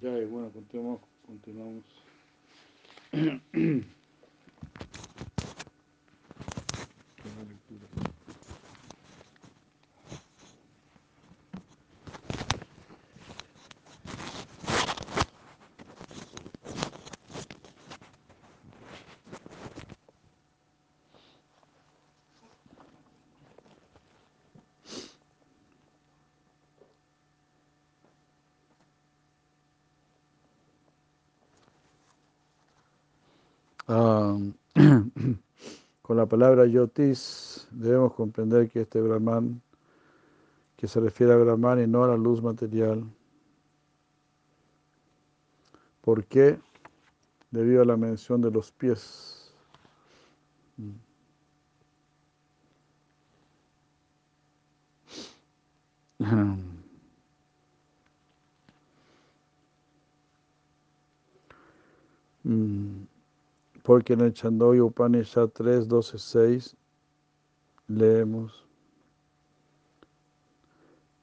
Ya, y bueno, continuamos. continuamos. La palabra yotis debemos comprender que este Brahman, que se refiere a Brahman y no a la luz material. ¿Por qué? Debido a la mención de los pies. Mm. Porque en el Chandoy Upanishad 3, 12, 6 leemos,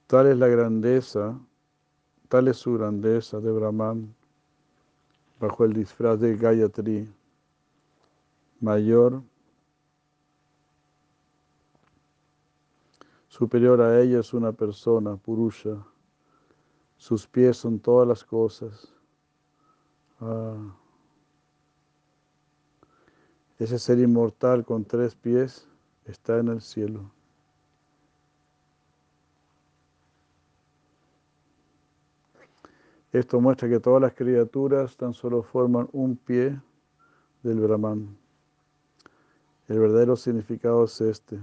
tal es la grandeza, tal es su grandeza de Brahman bajo el disfraz de Gayatri, mayor, superior a ella es una persona, Purusha, sus pies son todas las cosas. Ah. Ese ser inmortal con tres pies está en el cielo. Esto muestra que todas las criaturas tan solo forman un pie del Brahman. El verdadero significado es este.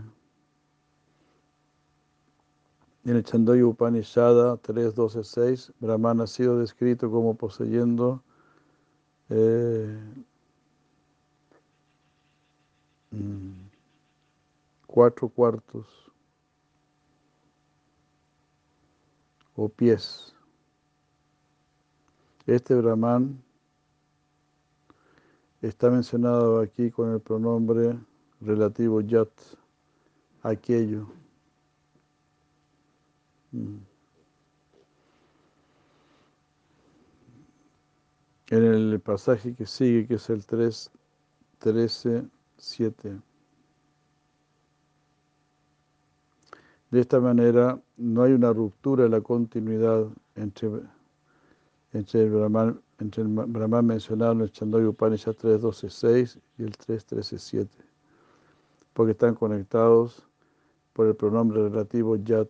En el Chandoy Upanishada 3.12.6, Brahman ha sido descrito como poseyendo eh, cuatro cuartos o pies. Este Brahman está mencionado aquí con el pronombre relativo yat, aquello. En el pasaje que sigue, que es el 3, 13, 7. De esta manera, no hay una ruptura en la continuidad entre, entre, el, Brahman, mencionado en el Chandoy Upanishad 3.12.6 y el 3.13.7, porque están conectados por el pronombre relativo yat.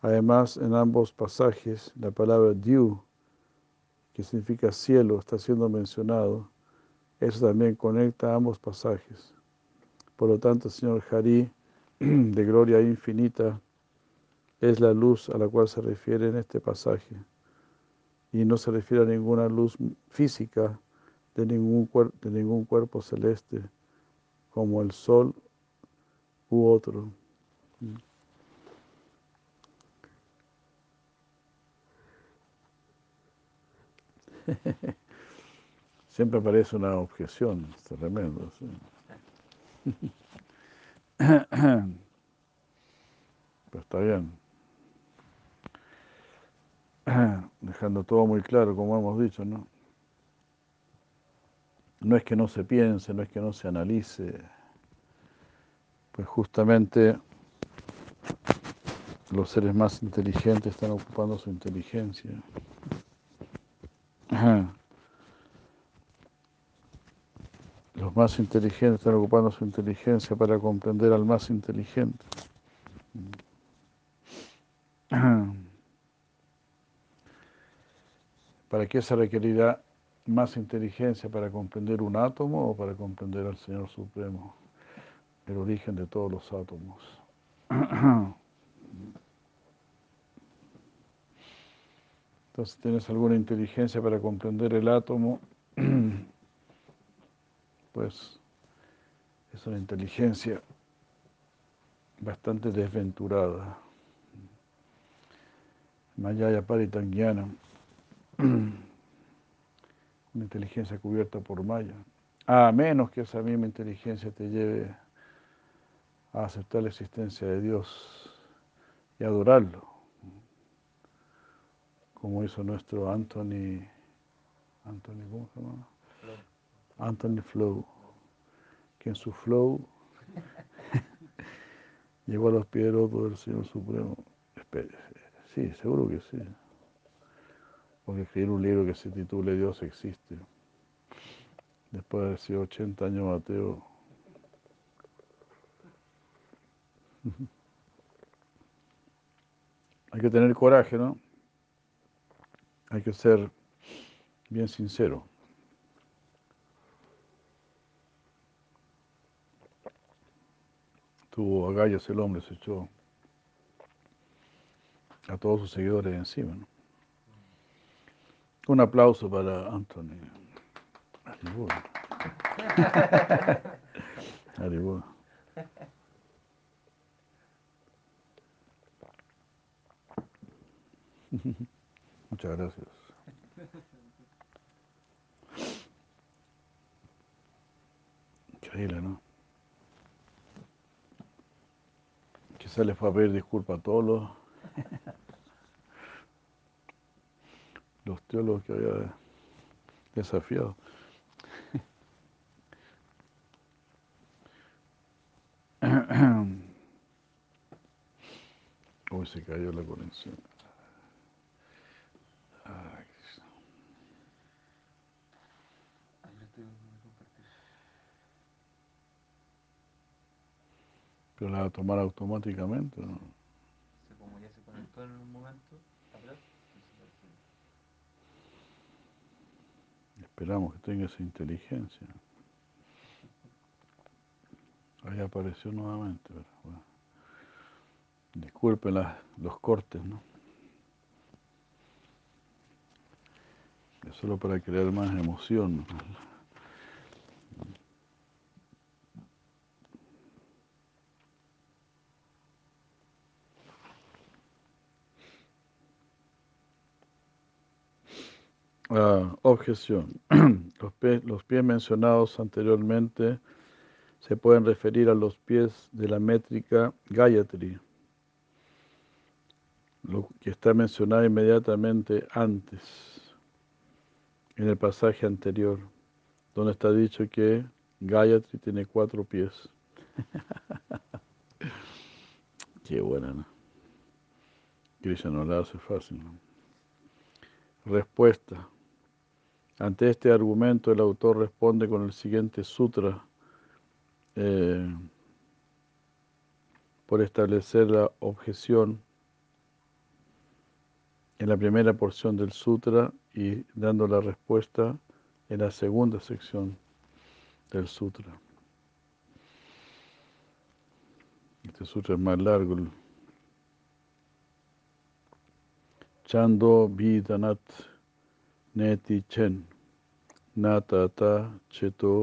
Además, en ambos pasajes, la palabra diu, que significa cielo, está siendo mencionado. Eso también conecta ambos pasajes. Por lo tanto, señor Hari de gloria infinita es la luz a la cual se refiere en este pasaje. Y no se refiere a ninguna luz física de ningún, de ningún cuerpo celeste, como el sol u otro. Siempre aparece una objeción, es tremendo. ¿sí? Pero está bien. Dejando todo muy claro, como hemos dicho, ¿no? No es que no se piense, no es que no se analice, pues justamente los seres más inteligentes están ocupando su inteligencia. Los más inteligentes están ocupando su inteligencia para comprender al más inteligente. ¿Para qué se requerirá más inteligencia para comprender un átomo o para comprender al Señor Supremo, el origen de todos los átomos? Entonces, ¿tienes alguna inteligencia para comprender el átomo? pues es una inteligencia bastante desventurada. Mayaya Paritangyana. una inteligencia cubierta por Maya. A menos que esa misma inteligencia te lleve a aceptar la existencia de Dios y adorarlo, como hizo nuestro Anthony, Anthony, ¿cómo se llama? Anthony Flow, que en su flow llegó a los pies del Señor Supremo. Sí, seguro que sí. Porque escribir un libro que se titule Dios existe, después de haber sido 80 años ateo, hay que tener coraje, ¿no? Hay que ser bien sincero. Tuvo agallas el hombre, se echó a todos sus seguidores encima. Un aplauso para Anthony. Muchas gracias. Increíble, ¿no? Quizá le fue a pedir disculpas a todos los, los teólogos que había desafiado. Uy, se cayó la conexión. Pero la va a tomar automáticamente, ¿no? Como ya se conectó en un momento, Esperamos que tenga esa inteligencia. Ahí apareció nuevamente, pero bueno. Disculpen los cortes, ¿no? Es solo para crear más emoción. ¿no? Objeción. Los pies, los pies mencionados anteriormente se pueden referir a los pies de la métrica Gayatri, lo que está mencionado inmediatamente antes, en el pasaje anterior, donde está dicho que Gayatri tiene cuatro pies. Qué buena, ¿no? No la hace fácil. ¿no? Respuesta. Ante este argumento el autor responde con el siguiente sutra eh, por establecer la objeción en la primera porción del sutra y dando la respuesta en la segunda sección del sutra. Este sutra es más largo. Chando Vidanat नेति छन न तता चितो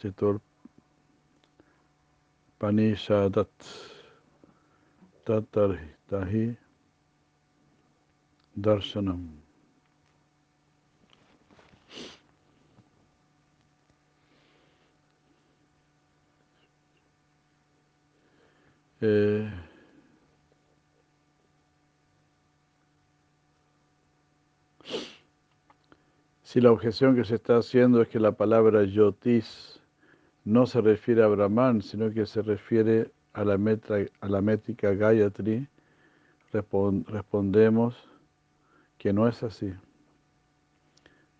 चितोर पनिषदत् तत्तर तहि दर्शनम Eh... si la objeción que se está haciendo es que la palabra yotis no se refiere a Brahman, sino que se refiere a la, metra, a la métrica Gayatri, respondemos que no es así.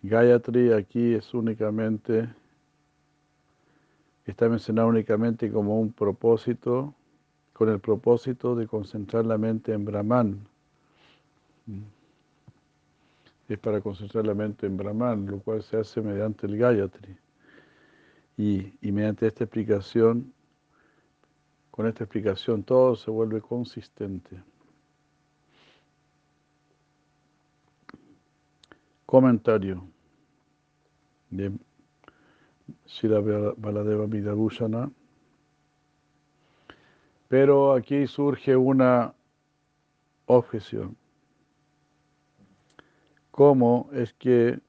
Gayatri aquí es únicamente, está mencionado únicamente como un propósito, con el propósito de concentrar la mente en Brahman. Es para concentrar la mente en Brahman, lo cual se hace mediante el Gayatri. Y, mediante esta explicación, con esta explicación todo se vuelve consistente. Comentario de Sira Baladeva Vidabhushana. Pero aquí surge una objeción. Cómo es que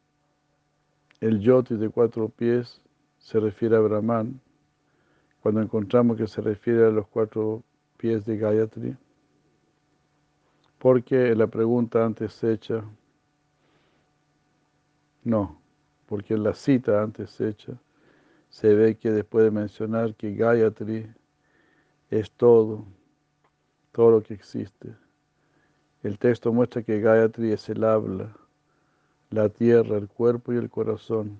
el yoti de cuatro pies se refiere a Brahman, cuando encontramos que se refiere a los cuatro pies de Gayatri, porque la pregunta antes hecha, no, porque en la cita antes hecha se ve que después de mencionar que Gayatri es todo, todo lo que existe, el texto muestra que Gayatri es el habla, la tierra, el cuerpo y el corazón.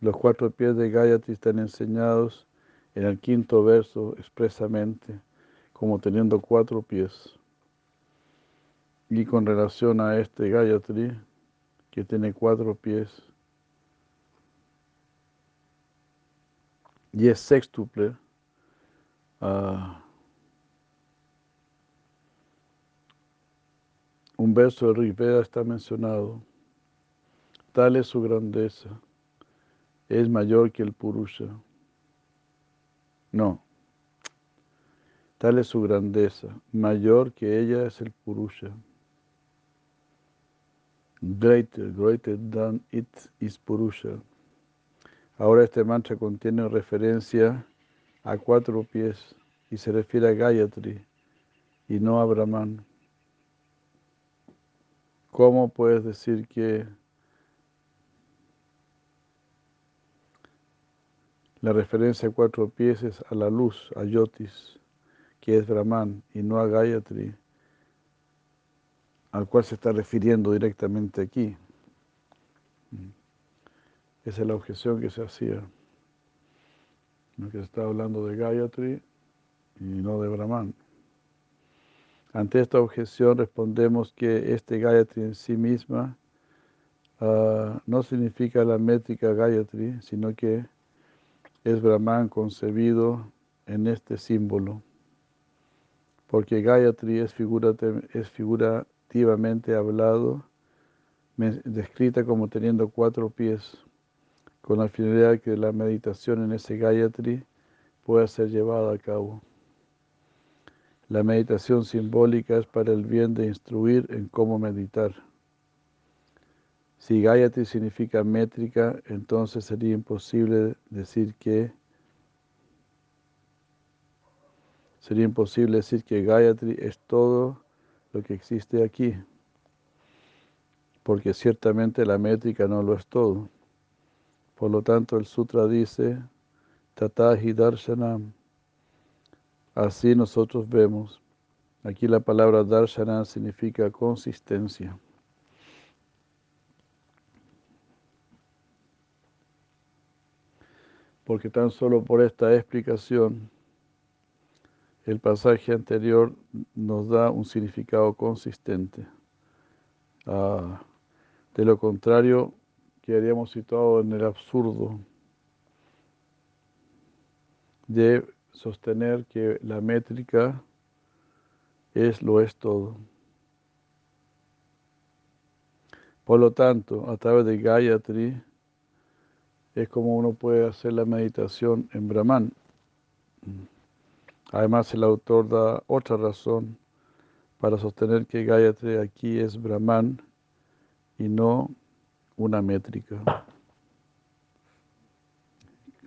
Los cuatro pies de Gayatri están enseñados en el quinto verso expresamente como teniendo cuatro pies. Y con relación a este Gayatri, que tiene cuatro pies, y es sextuple, uh, un verso de Rigveda está mencionado, tal es su grandeza, es mayor que el Purusha. No, tal es su grandeza, mayor que ella es el Purusha. Greater, greater than it is Purusha. Ahora este mantra contiene referencia a cuatro pies y se refiere a Gayatri y no a Brahman. ¿Cómo puedes decir que la referencia a cuatro pies es a la luz, a Yotis, que es Brahman, y no a Gayatri, al cual se está refiriendo directamente aquí? Esa es la objeción que se hacía, que se está hablando de Gayatri y no de Brahman. Ante esta objeción respondemos que este Gayatri en sí misma uh, no significa la métrica Gayatri, sino que es Brahman concebido en este símbolo. Porque Gayatri es, es figurativamente hablado, descrita como teniendo cuatro pies, con la finalidad de que la meditación en ese Gayatri pueda ser llevada a cabo. La meditación simbólica es para el bien de instruir en cómo meditar. Si Gayatri significa métrica, entonces sería imposible decir que sería imposible decir que Gayatri es todo lo que existe aquí, porque ciertamente la métrica no lo es todo. Por lo tanto, el sutra dice, Tatahi Darshanam, Así nosotros vemos. Aquí la palabra darshana significa consistencia. Porque tan solo por esta explicación, el pasaje anterior nos da un significado consistente. Ah, de lo contrario, quedaríamos situados en el absurdo de sostener que la métrica es lo es todo. Por lo tanto, a través de Gayatri es como uno puede hacer la meditación en Brahman. Además, el autor da otra razón para sostener que Gayatri aquí es Brahman y no una métrica.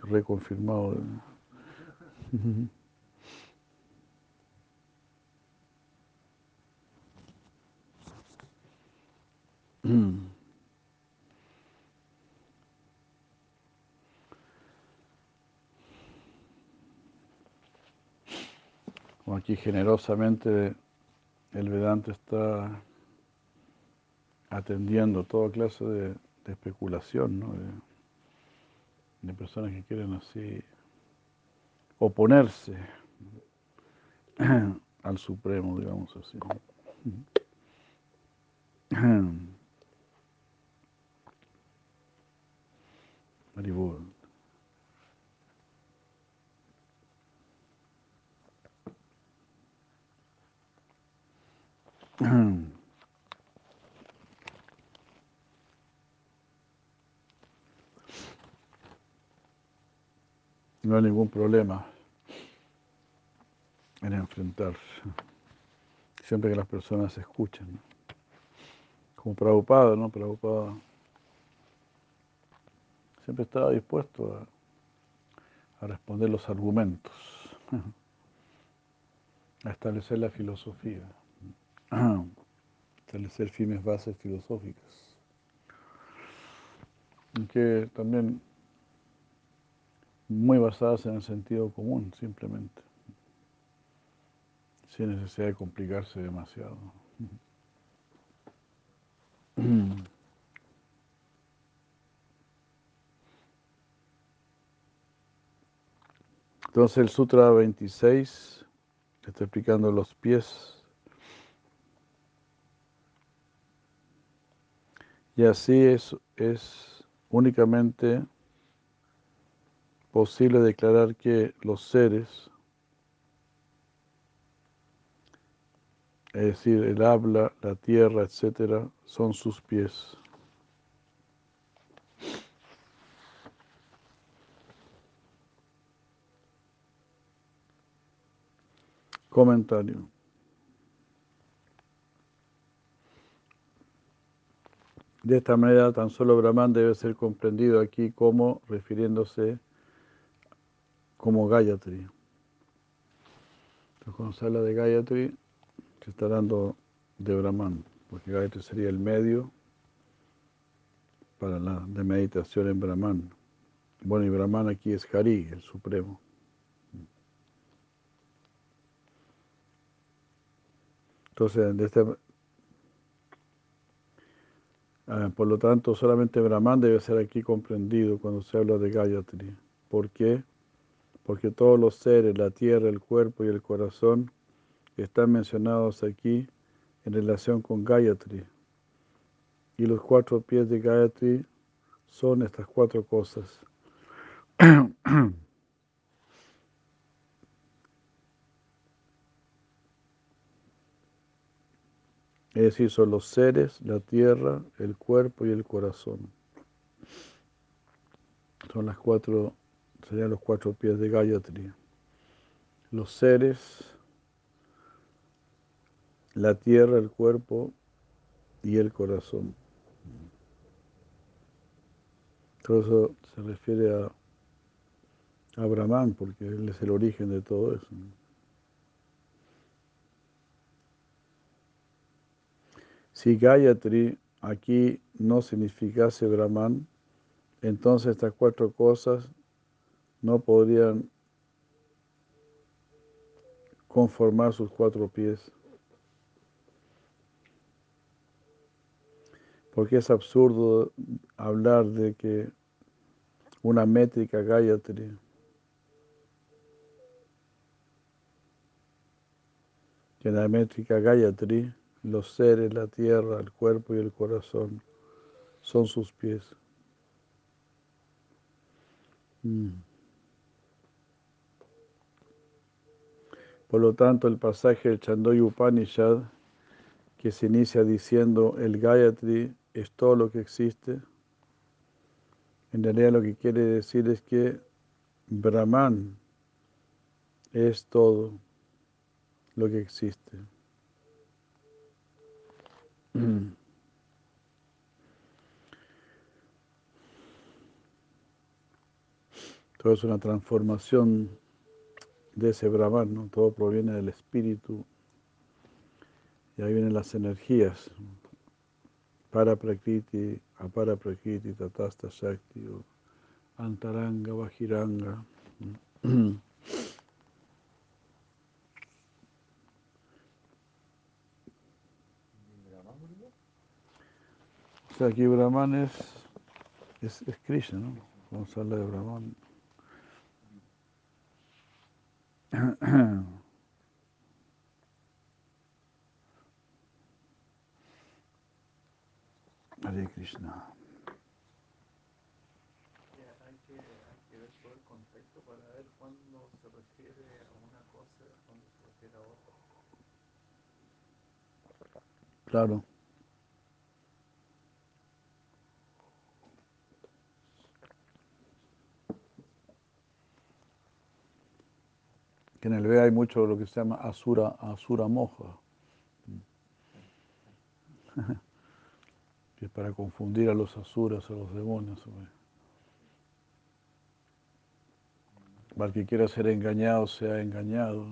Reconfirmado. Aquí generosamente el Vedanta está atendiendo toda clase de, especulación, ¿no? de personas que quieren así oponerse al Supremo, digamos así. No hay ningún problema en enfrentarse, siempre que las personas escuchen. como Prabhupada, ¿no? Prabhupada siempre estaba dispuesto a, responder los argumentos, a establecer la filosofía, establecer firmes bases filosóficas, que también muy basadas en el sentido común, simplemente, sin necesidad de complicarse demasiado. Entonces el Sutra 26 está explicando los pies. Y así es, es únicamente posible declarar que los seres, es decir, el habla, la tierra, etcétera, son sus pies. Comentario. De esta manera, tan solo Brahman debe ser comprendido aquí como refiriéndose como Gayatri. Entonces, cuando se habla de Gayatri, se está dando de Brahman, porque Gayatri sería el medio para la de meditación en Brahman. Bueno, y Brahman aquí es Hari, el Supremo. Entonces, de este, ah, por lo tanto, solamente Brahman debe ser aquí comprendido cuando se habla de Gayatri. ¿Por qué? porque todos los seres, la tierra, el cuerpo y el corazón, están mencionados aquí en relación con Gayatri. Y los cuatro pies de Gayatri son estas cuatro cosas. Es decir, son los seres, la tierra, el cuerpo y el corazón. Son las cuatro serían los cuatro pies de Gayatri. Los seres, la tierra, el cuerpo y el corazón. Todo eso se refiere a, a Brahman, porque él es el origen de todo eso. Si Gayatri aquí no significase Brahman, entonces estas cuatro cosas no podrían conformar sus cuatro pies. Porque es absurdo hablar de que una métrica Gayatri que en la métrica Gayatri los seres, la tierra, el cuerpo y el corazón son sus pies. Mm. Por lo tanto, el pasaje del Chandoy Upanishad, que se inicia diciendo el Gayatri es todo lo que existe, en realidad lo que quiere decir es que Brahman es todo lo que existe. Todo es una transformación de ese Brahman, ¿no? todo proviene del espíritu. Y ahí vienen las energías. Prakriti, apara prakriti, tatasta shakti, antaranga, bajiranga. O sea, aquí Brahman es, es, es Krishna, ¿no? Vamos a hablar de Brahman. Hay que ver todo el contexto para ver cuándo se refiere a una cosa, cuándo se refiere a otra. Claro. Que en el Veda hay mucho lo que se llama asura, asura moja. Que es para confundir a los asuras, a los demonios. Para el que quiera ser engañado, sea engañado.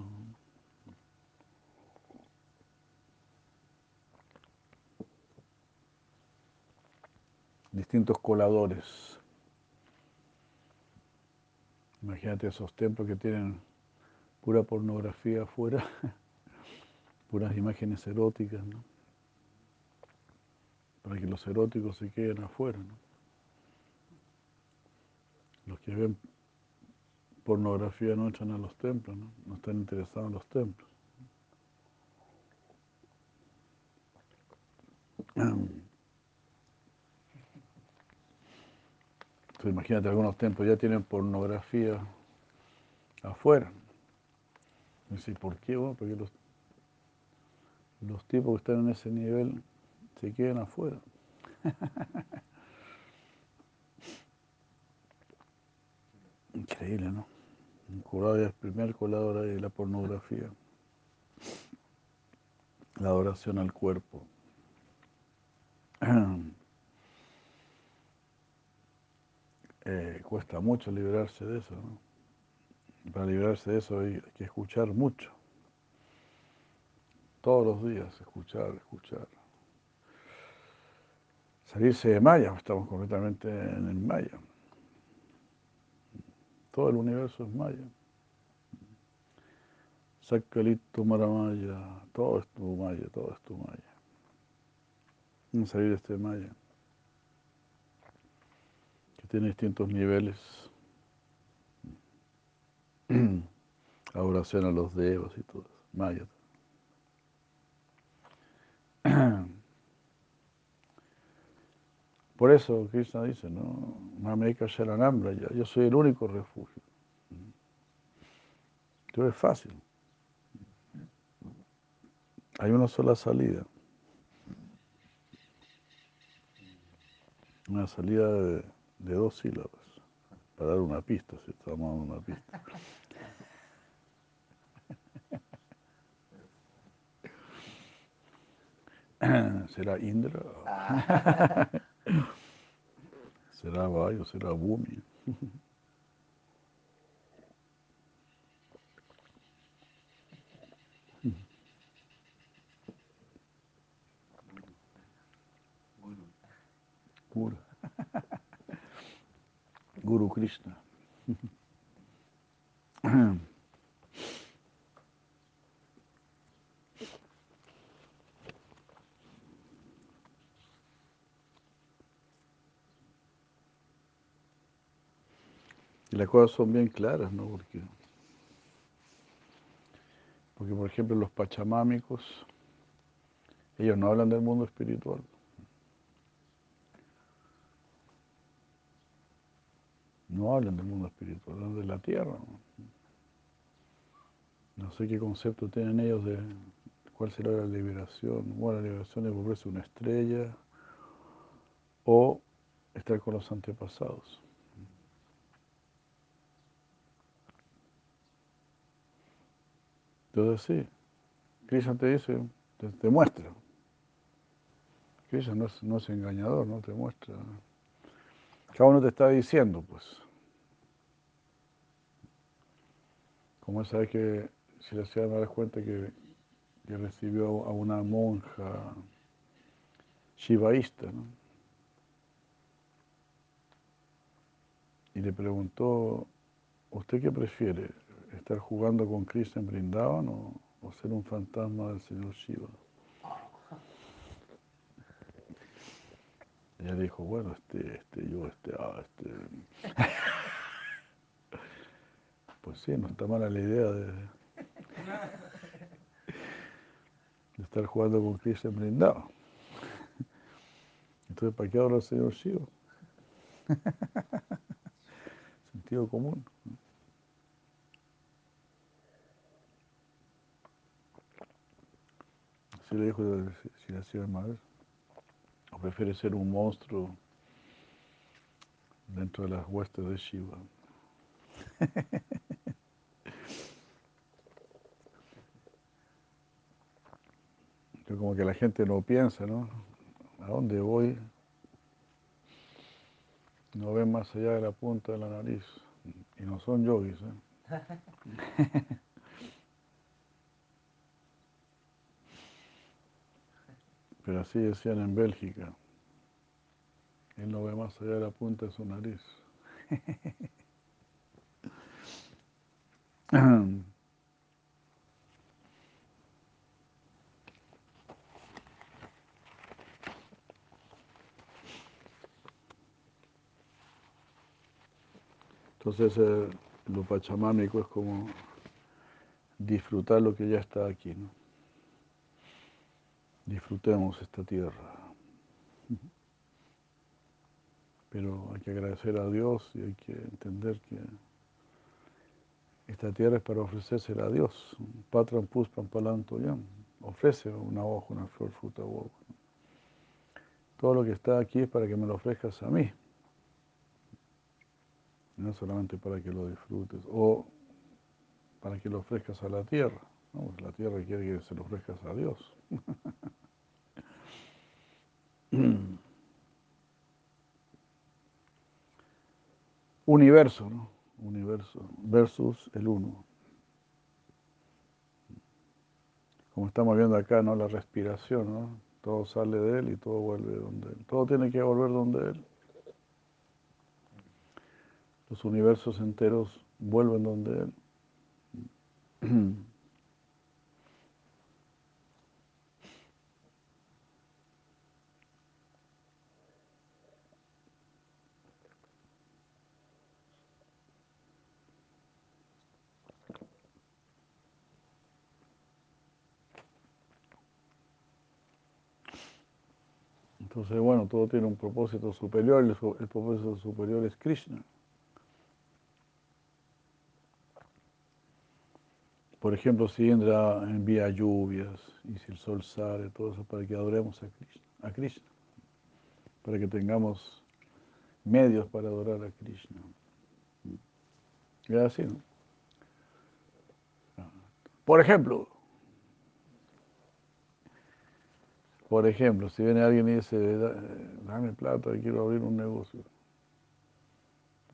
Distintos coladores. Imagínate esos templos que tienen pura pornografía afuera, puras imágenes eróticas, ¿no? Para que los eróticos se queden afuera, ¿no? Los que ven pornografía no entran a los templos, ¿no? No están interesados en los templos. Entonces, imagínate, algunos templos ya tienen pornografía afuera. Y ¿por qué? Bueno, porque los tipos que están en ese nivel se quedan afuera. Increíble, ¿no? Un colador, el primer colador de la pornografía. La adoración al cuerpo. Eh, cuesta mucho liberarse de eso, ¿no? Para librarse de eso hay, que escuchar mucho. Todos los días, escuchar, escuchar. Salirse de Maya, estamos completamente en el Maya. Todo el universo es Maya. Sakalito Maramaya, todo es tu Maya, todo es tu Maya. Salir de este Maya, que tiene distintos niveles Adoración a los devos y todo Maya. Por eso Krishna dice, ¿no? Mameka Sharanambra, yo soy el único refugio. Entonces es fácil. Hay una sola salida. Una salida de, de dos sílabas. Para dar una pista, si estamos dando una pista. ¿Será Indra? ¿Será Vayu? ¿Será Bhumi? Guru. Guru Krishna. Las cosas son bien claras, ¿no? Porque, porque, por ejemplo, los pachamámicos, ellos no hablan del mundo espiritual. No hablan del mundo espiritual, hablan de la tierra. No, sé qué concepto tienen ellos de cuál será la liberación. Bueno, la liberación es volverse una estrella o estar con los antepasados. Entonces sí, Krishna te dice, te, muestra. Krishna no es, no es engañador, no te muestra. Cada uno te está diciendo, pues. Como esa vez que si la ciudad me das cuenta que, que, recibió a una monja shivaísta, ¿no? Y le preguntó, ¿usted qué prefiere? Estar jugando con Krishna en Brindavan o, o ser un fantasma del señor Shiva. Ella dijo, bueno, este, este, yo, este, ah, este. Pues sí, no está mala la idea de, de estar jugando con Krishna en Brindavan. Entonces, ¿para qué habla el señor Shiva? Sentido común. Si le dijo si nació mal, o prefiere ser un monstruo dentro de las huestes de Shiva. como que la gente no piensa, ¿no? ¿A dónde voy No ven más allá de la punta de la nariz. Y no son yogis. ¿eh? Pero así decían en Bélgica. Él no ve más allá de la punta de su nariz. Entonces, eh, lo pachamámico es como disfrutar lo que ya está aquí, ¿no? Disfrutemos esta tierra. Pero hay que agradecer a Dios y hay que entender que esta tierra es para ofrecérsela a Dios. Patran puspan palanto yam. Ofrece una hoja, una flor, fruta o agua. Todo lo que está aquí es para que me lo ofrezcas a mí. No solamente para que lo disfrutes o para que lo ofrezcas a la tierra. ¿no? La tierra quiere que se lo ofrezcas a Dios. Universo, ¿no? Universo versus el uno. Como estamos viendo acá, ¿no? La respiración, ¿no? Todo sale de él y todo vuelve donde él. Todo tiene que volver donde él. Los universos enteros vuelven donde él. Entonces, bueno, todo tiene un propósito superior, el, el propósito superior es Krishna. Por ejemplo, si Indra envía lluvias y si el sol sale, todo eso para que adoremos a Krishna, a Krishna, para que tengamos medios para adorar a Krishna. Y así, ¿no? Por ejemplo, por ejemplo, si viene alguien y dice, dame plata, quiero abrir un negocio.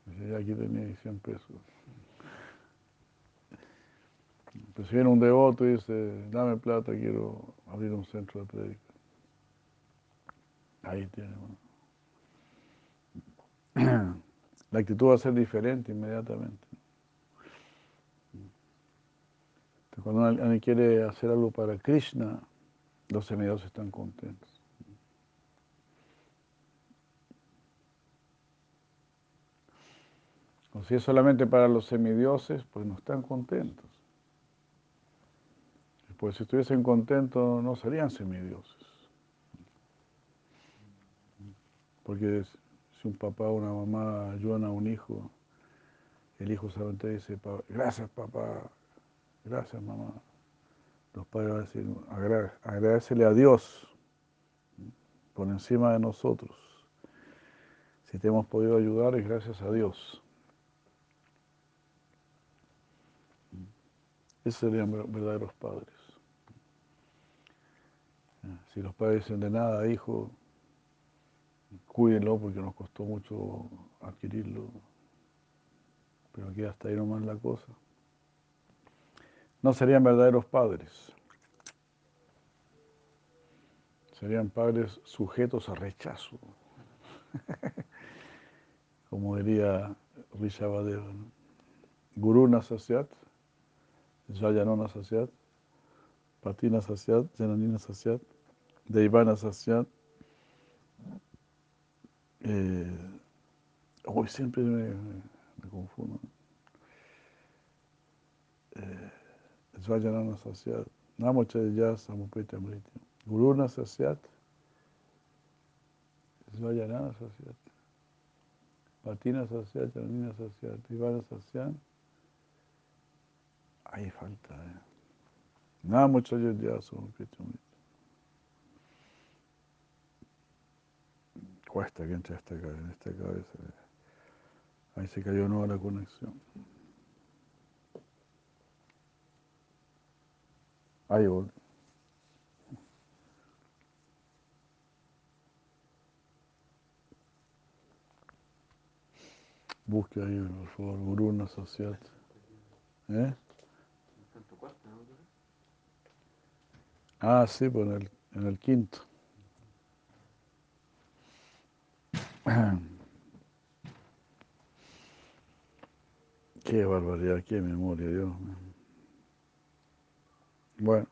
Dice, aquí tenía 100 pesos. Pues si viene un devoto y dice, dame plata, quiero abrir un centro de prédica. Ahí tiene. La actitud va a ser diferente inmediatamente. Entonces, cuando alguien quiere hacer algo para Krishna, los semidioses están contentos. O si es solamente para los semidioses, pues no están contentos. Pues si estuviesen contentos no serían semidioses. Porque si un papá o una mamá ayudan a un hijo, el hijo solamente dice, gracias papá, gracias mamá. Los padres van a decir, agradecele a Dios por encima de nosotros. Si te hemos podido ayudar es gracias a Dios. Esos serían verdaderos padres. Si los padres dicen de nada, hijo, cuídenlo porque nos costó mucho adquirirlo. Pero aquí hasta ahí nomás la cosa. No serían verdaderos padres. Serían padres sujetos a rechazo. Como diría Rishabhadeva. ¿no? Guru Nasasyat, Jayanona Sasyat, Patina Sasyat, Jananina Sasyat, Deivana Sasyat. Eh, hoy siempre me, me confundo. Eh, Svajanana Sasyat, Namo Chaya Samupete Amriti. Guruna Sasyat, Svajanana Sasyat, Patina Sasyat, Jananina Sasyat, Deivana Sasyat. Ahí falta, ¿eh? Namo Chaya Samupete Amriti. cuesta que entre esta, en esta cabeza. Ahí se cayó nueva la conexión. Ahí volvió. Busque ahí, por favor, Guru Nasociat. ¿Eh? Ah, sí, pues en el, en el quinto. Qué barbaridad, qué memoria, Dios. mío. Bueno.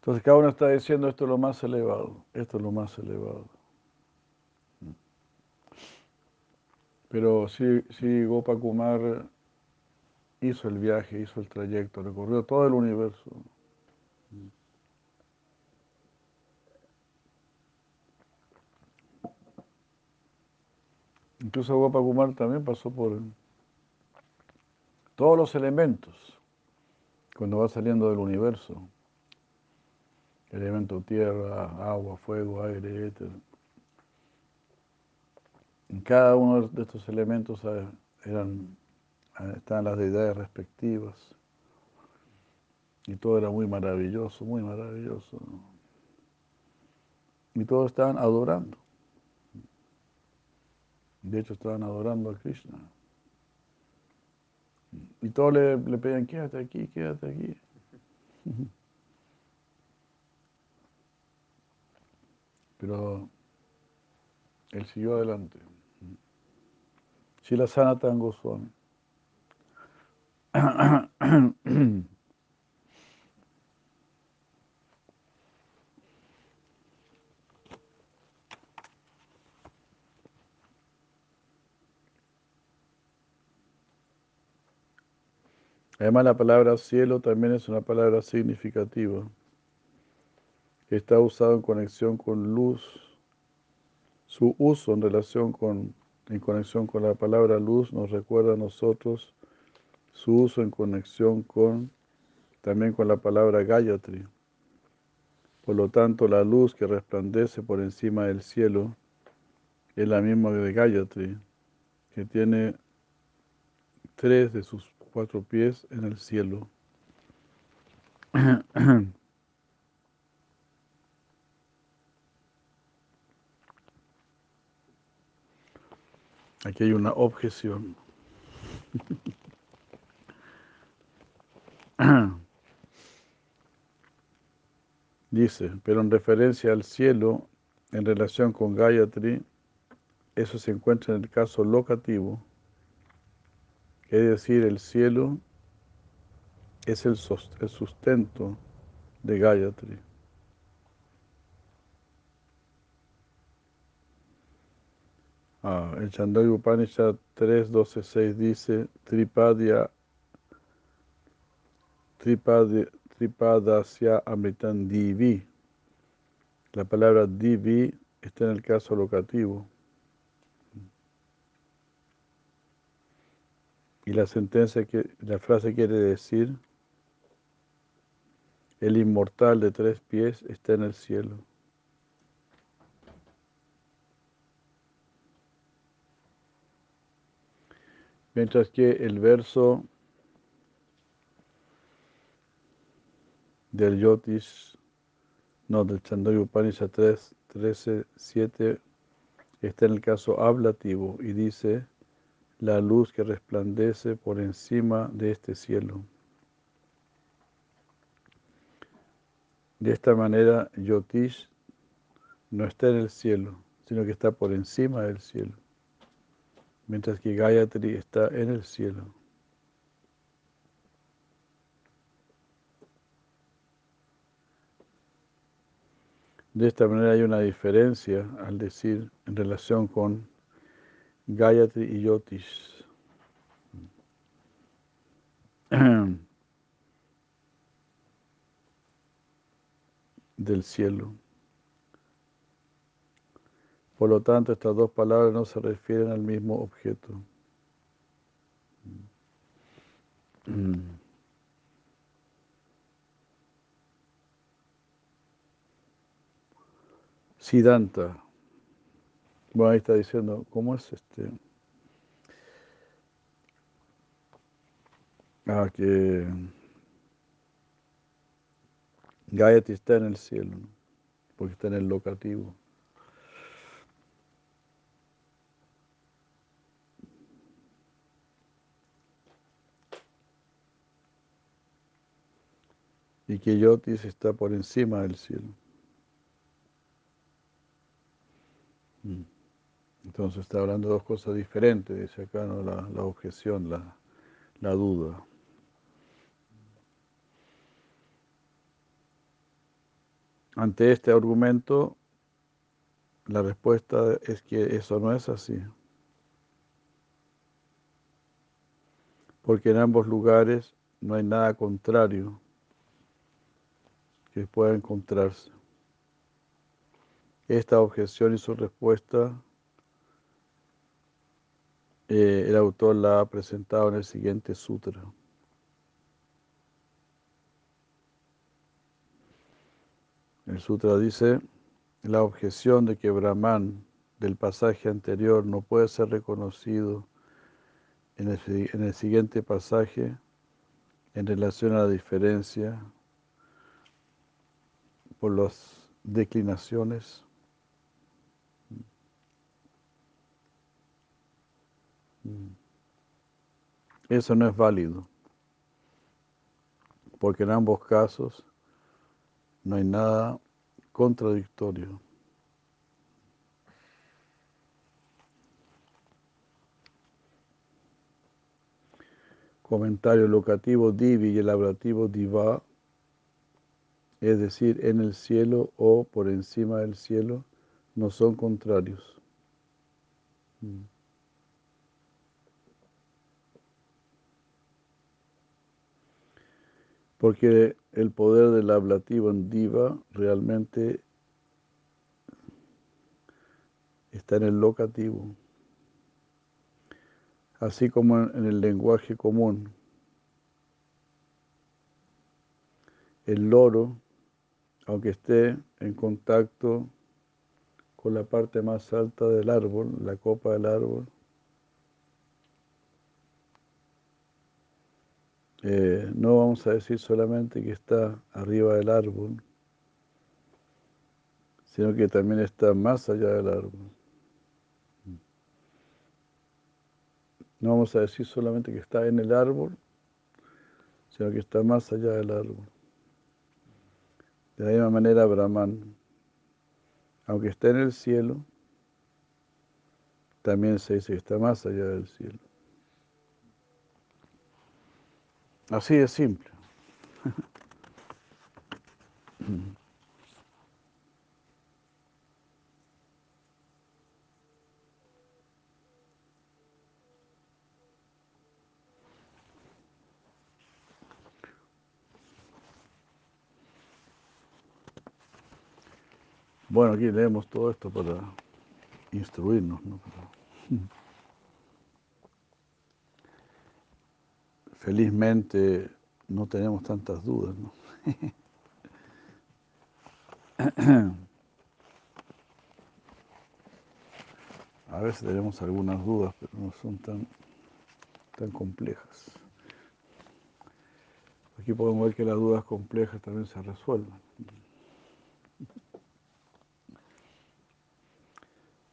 Entonces cada uno está diciendo esto es lo más elevado, esto es lo más elevado. Pero sí, sí Gopakumar hizo el viaje, hizo el trayecto, recorrió todo el universo. Incluso Gopakumar también pasó por todos los elementos cuando va saliendo del universo. Elemento tierra, agua, fuego, aire, éter. En cada uno de estos elementos eh, eran, eh, estaban las deidades respectivas. Y todo era muy maravilloso, muy maravilloso. Y todos estaban adorando. De hecho, estaban adorando a Krishna. Y todos le, le pedían, quédate aquí, quédate aquí. Pero él siguió adelante. Shila Sanatan Goswami. Además, la palabra cielo también es una palabra significativa. Está usado en conexión con luz. Su uso en relación con, en conexión con la palabra luz nos recuerda a nosotros su uso en conexión con también con la palabra Gayatri. Por lo tanto, la luz que resplandece por encima del cielo es la misma de Gayatri, que tiene tres de sus cuatro pies en el cielo. Aquí hay una objeción. Dice, pero en referencia al cielo, en relación con Gayatri, eso se encuentra en el caso locativo, es decir, el cielo es el el sustento de Gayatri. Ah, el Chandogya Upanishad 3, 12, 6 dice, Tripadya, Tripadya, Tripadasya Amritan Divi. La palabra Divi está en el caso locativo. Y la sentencia, que, la frase quiere decir, el inmortal de tres pies está en el cielo. Mientras que el verso del Yotish, no, del Chandogya Upanishad 3, 13, 7, está en el caso ablativo y dice, la luz que resplandece por encima de este cielo. De esta manera, Yotish no está en el cielo, sino que está por encima del cielo, mientras que Gayatri está en el cielo. De esta manera hay una diferencia al decir en relación con Gayatri y Yotish. del cielo. Por lo tanto, estas dos palabras no se refieren al mismo objeto. Siddhanta. Bueno, ahí está diciendo, ¿cómo es este? Ah, que Gayatri está en el cielo, porque está en el locativo. Y que Yotis está por encima del cielo. Mm. Entonces está hablando de dos cosas diferentes, dice acá ¿no? la, objeción, la duda. Ante este argumento, la respuesta es que eso no es así. Porque en ambos lugares no hay nada contrario que pueda encontrarse. Esta objeción y su respuesta, eh, el autor la ha presentado en el siguiente sutra. El sutra dice, la objeción de que Brahman del pasaje anterior no puede ser reconocido en el, en el siguiente pasaje en relación a la diferencia por las declinaciones. Eso no es válido, porque en ambos casos no hay nada contradictorio. Comentario locativo divi y el ablativo diva, es decir, en el cielo o por encima del cielo, no son contrarios. Mm. Porque el poder del ablativo en diva realmente está en el locativo, así como en el lenguaje común. El loro, aunque esté en contacto con la parte más alta del árbol, la copa del árbol, Eh, no vamos a decir solamente que está arriba del árbol, sino que también está más allá del árbol. No vamos a decir solamente que está en el árbol, sino que está más allá del árbol. De la misma manera, Brahman, aunque está en el cielo, también se dice que está más allá del cielo. Así de simple. Bueno, aquí leemos todo esto para instruirnos, ¿no? Felizmente no tenemos tantas dudas. ¿no? A veces tenemos algunas dudas, pero no son tan, tan complejas. Aquí podemos ver que las dudas complejas también se resuelven.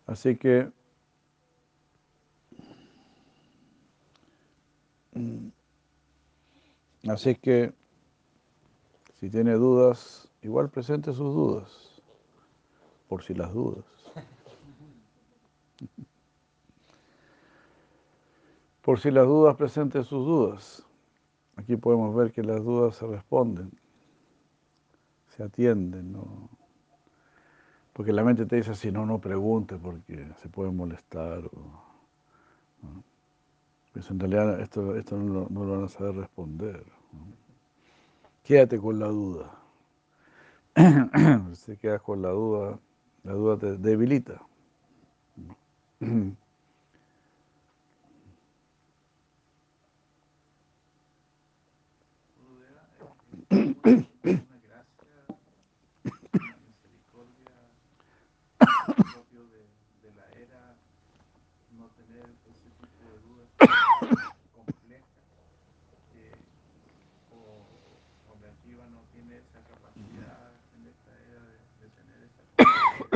Así que Así que si tiene dudas, igual presente sus dudas, por si las dudas. Por si las dudas, presente sus dudas. Aquí podemos ver que las dudas se responden, se atienden, ¿no? Porque la mente te dice así, no, no pregunte porque se puede molestar. Pues en realidad esto, esto no, no lo van a saber responder. Quédate con la duda. Si quedas con la duda, la duda te debilita. una gracia, una misericordia propio de, de la era, no tener ese tipo de dudas complejas que o convertir Shiva no tiene esa capacidad en esta era de, de tener esa capacidad.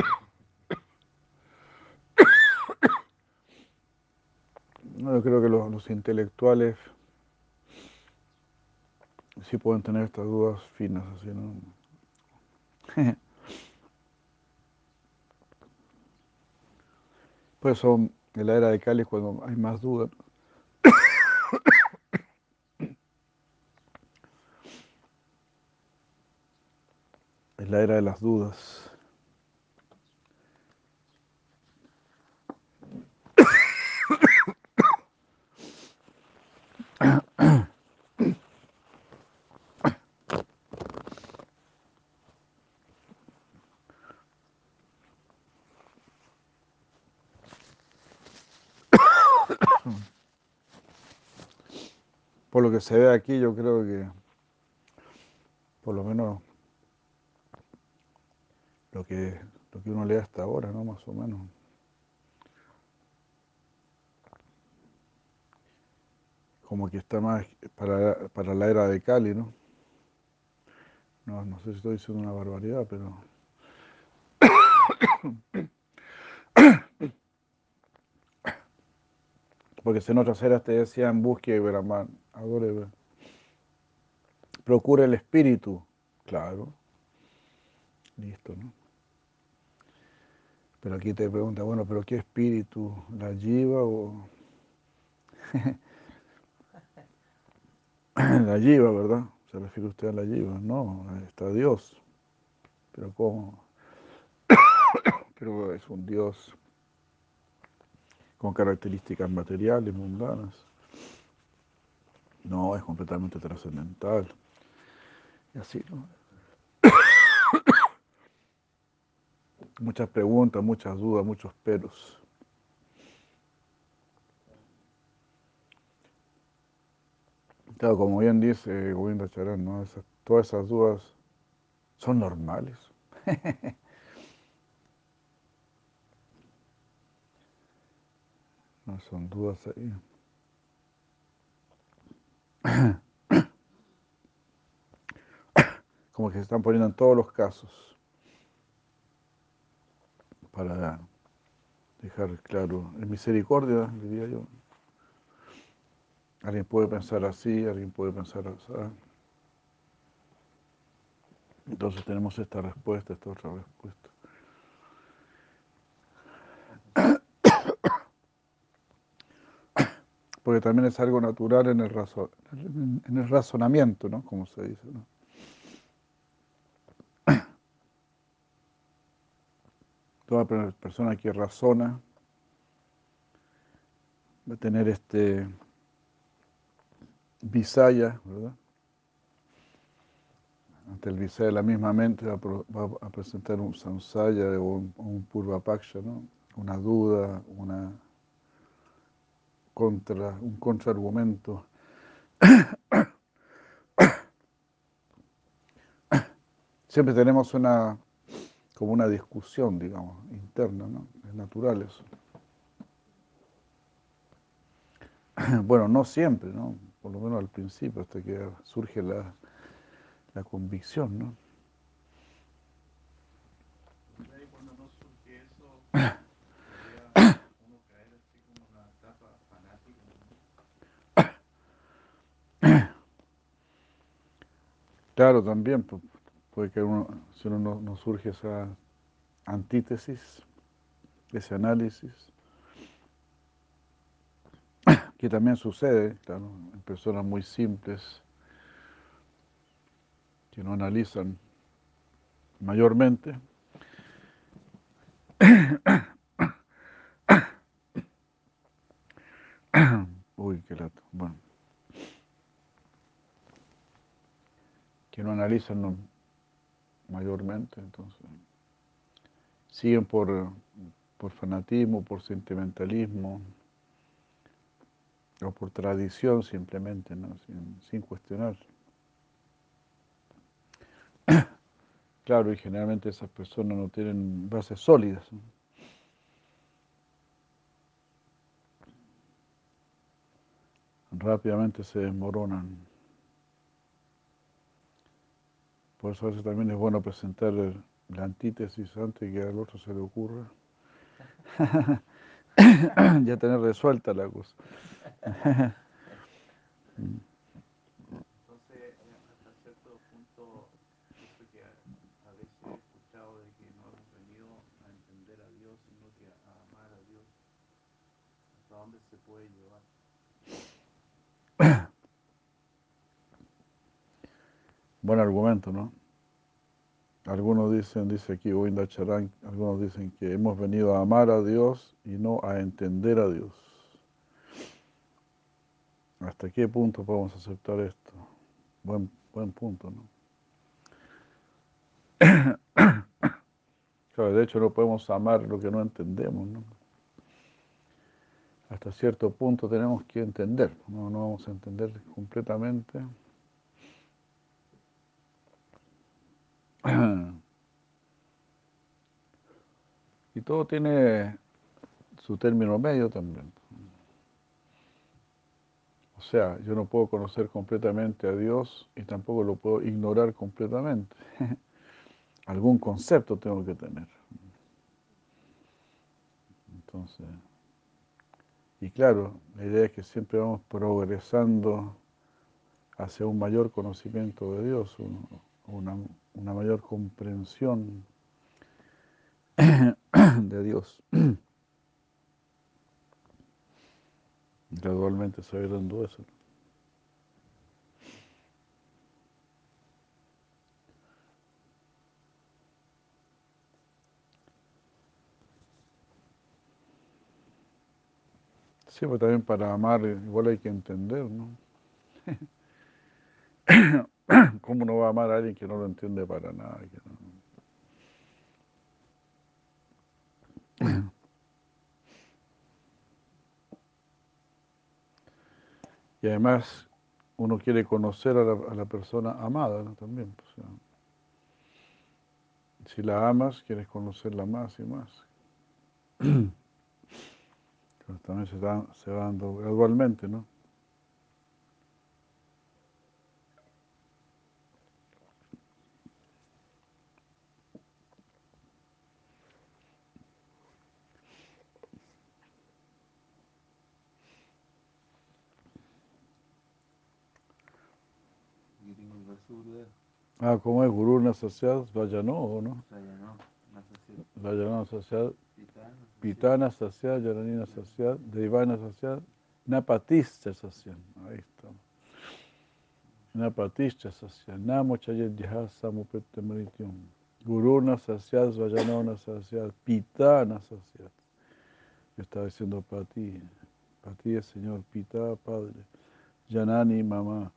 No, yo creo que los, los intelectuales sí pueden tener estas dudas finas, así, ¿no? Por eso en la era de Cali es cuando hay más dudas. Es la era de las dudas. Que se ve aquí, yo creo que por lo menos lo que, lo que uno lee hasta ahora, ¿no? Más o menos. Como que está más para, para la era de Cali, ¿no? No, no sé si estoy diciendo una barbaridad, pero... Porque en otras eras te decían busque Brahman, adore, Brahman. procure el espíritu, claro, listo, ¿no? Pero aquí te pregunta, bueno, pero ¿qué espíritu? ¿La yiva o...? la yiva, ¿verdad? ¿Se refiere usted a la yiva? No, está Dios. Pero ¿cómo? pero es un Dios con características materiales, mundanas. No, es completamente trascendental. Y así, ¿no? muchas preguntas, muchas dudas, muchos peros. Claro, como bien dice Govinda Charan, ¿no? Esas, todas esas dudas son normales. no son dudas ahí. Como que se están poniendo en todos los casos para dejar claro, en misericordia, diría yo. Alguien puede pensar así, alguien puede pensar así. Entonces tenemos esta respuesta, esta otra respuesta. Porque también es algo natural en el, en el razonamiento, ¿no? Como se dice, ¿no? toda persona que razona va a tener este visaya, ¿verdad? Ante el visaya de la misma mente va a, presentar un samsaya o un, un purvapaksha, ¿no? Una duda, una contra, un contraargumento. Siempre tenemos una como una discusión, digamos, interna, ¿no? Es natural eso. Bueno, no siempre, ¿no? Por lo menos al principio, hasta que surge la, la convicción, ¿no? Cuando no surge eso, podría uno caer así como una etapa fanática. Claro, también, puede que uno, si uno no, no surge esa antítesis, ese análisis, que también sucede, claro, en personas muy simples que no analizan mayormente. Uy, qué lato. Bueno. No, mayormente, entonces siguen por, por fanatismo, por sentimentalismo o por tradición simplemente, ¿no? sin, sin cuestionar. Claro, y generalmente esas personas no tienen bases sólidas. Rápidamente se desmoronan. Por eso a veces también es bueno presentar la antítesis antes que al otro se le ocurra. ya tener resuelta la cosa. Entonces, hasta cierto punto, esto que a veces he escuchado de que no hemos venido a entender a Dios, sino que a amar a Dios, ¿hasta dónde se puede llevar? Buen argumento, ¿no? Algunos dicen, dice aquí Winda Charán, algunos dicen que hemos venido a amar a Dios y no a entender a Dios. ¿Hasta qué punto podemos aceptar esto? Buen, buen punto, ¿no? Claro, de hecho no podemos amar lo que no entendemos, ¿no? Hasta cierto punto tenemos que entender, no, no vamos a entender completamente. Y todo tiene su término medio también. O sea, yo no puedo conocer completamente a Dios y tampoco lo puedo ignorar completamente. Algún concepto tengo que tener. Entonces, y claro, la idea es que siempre vamos progresando hacia un mayor conocimiento de Dios, una, una mayor comprensión de Dios. Gradualmente se va dando eso. Sí, pero también para amar igual hay que entender, ¿no? ¿Cómo no va a amar a alguien que no lo entiende para nada? Y además uno quiere conocer a la, persona amada ¿no? también. Pues, si la amas, quieres conocerla más y más. también se, se va dando gradualmente, ¿no? Ah, ¿cómo es? Guru Nasasyad Vajano o no? Vajano Nasasyad. Pitana Sasyad, Yaranina Sasyad, Deivana Sasyad, Napatishcha Sasyad. Ahí está. Napatishcha Sasyad. Namo Chayadhya Samupette Marityum. Guru Nasasyad Vajano Nasasyad. Pitana Sasyad. Yo estaba diciendo para ti, para ti es Señor, Pita, Padre, Janani, mamá.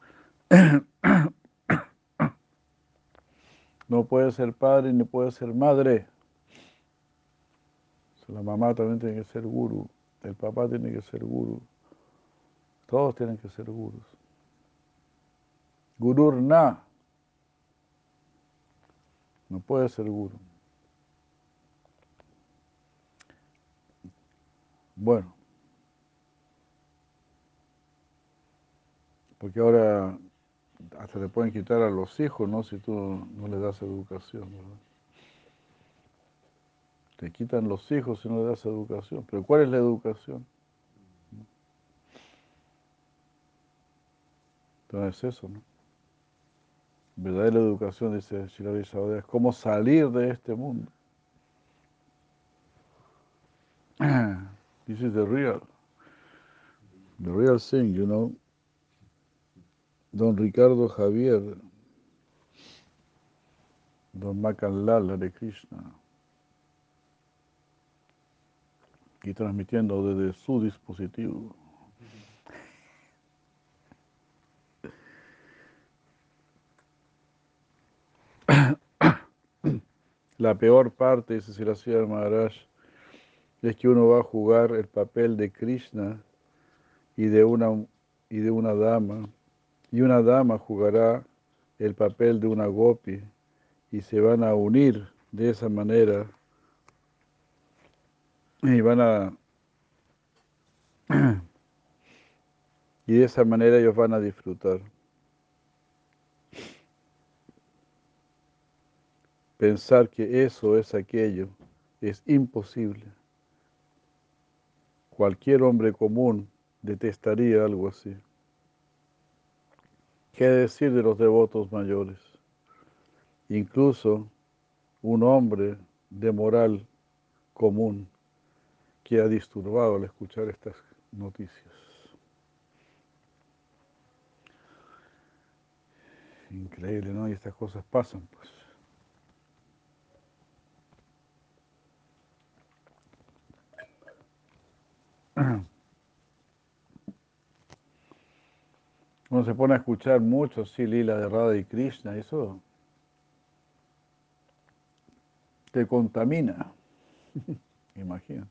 No puede ser padre ni puede ser madre. La mamá también tiene que ser guru, el papá tiene que ser guru. Todos tienen que ser gurus. Gururna. No puede ser guru. Bueno. Porque ahora hasta le pueden quitar a los hijos, ¿no? Si tú no le das educación. Te quitan los hijos si no le das educación. Pero ¿cuál es la educación? Entonces eso, ¿no? Verdadera educación, dice Shirari Saudea, es cómo salir de este mundo. This is the real, the real thing, you know. Don Ricardo Javier, Don Macanlal de Krishna, y transmitiendo desde su dispositivo. La peor parte, dice Siracía Maharaj, es que uno va a jugar el papel de Krishna y de una, y de una dama y una dama jugará el papel de una gopi y se van a unir de esa manera y van a y de esa manera ellos van a disfrutar. pensar que eso es aquello es imposible. Cualquier hombre común detestaría algo así. ¿Qué decir de los devotos mayores? Incluso un hombre de moral común que ha disturbado al escuchar estas noticias. Increíble, ¿no? Y estas cosas pasan, pues. Uno se pone a escuchar mucho, sí, Lila de Radha y Krishna, eso te contamina, imagina,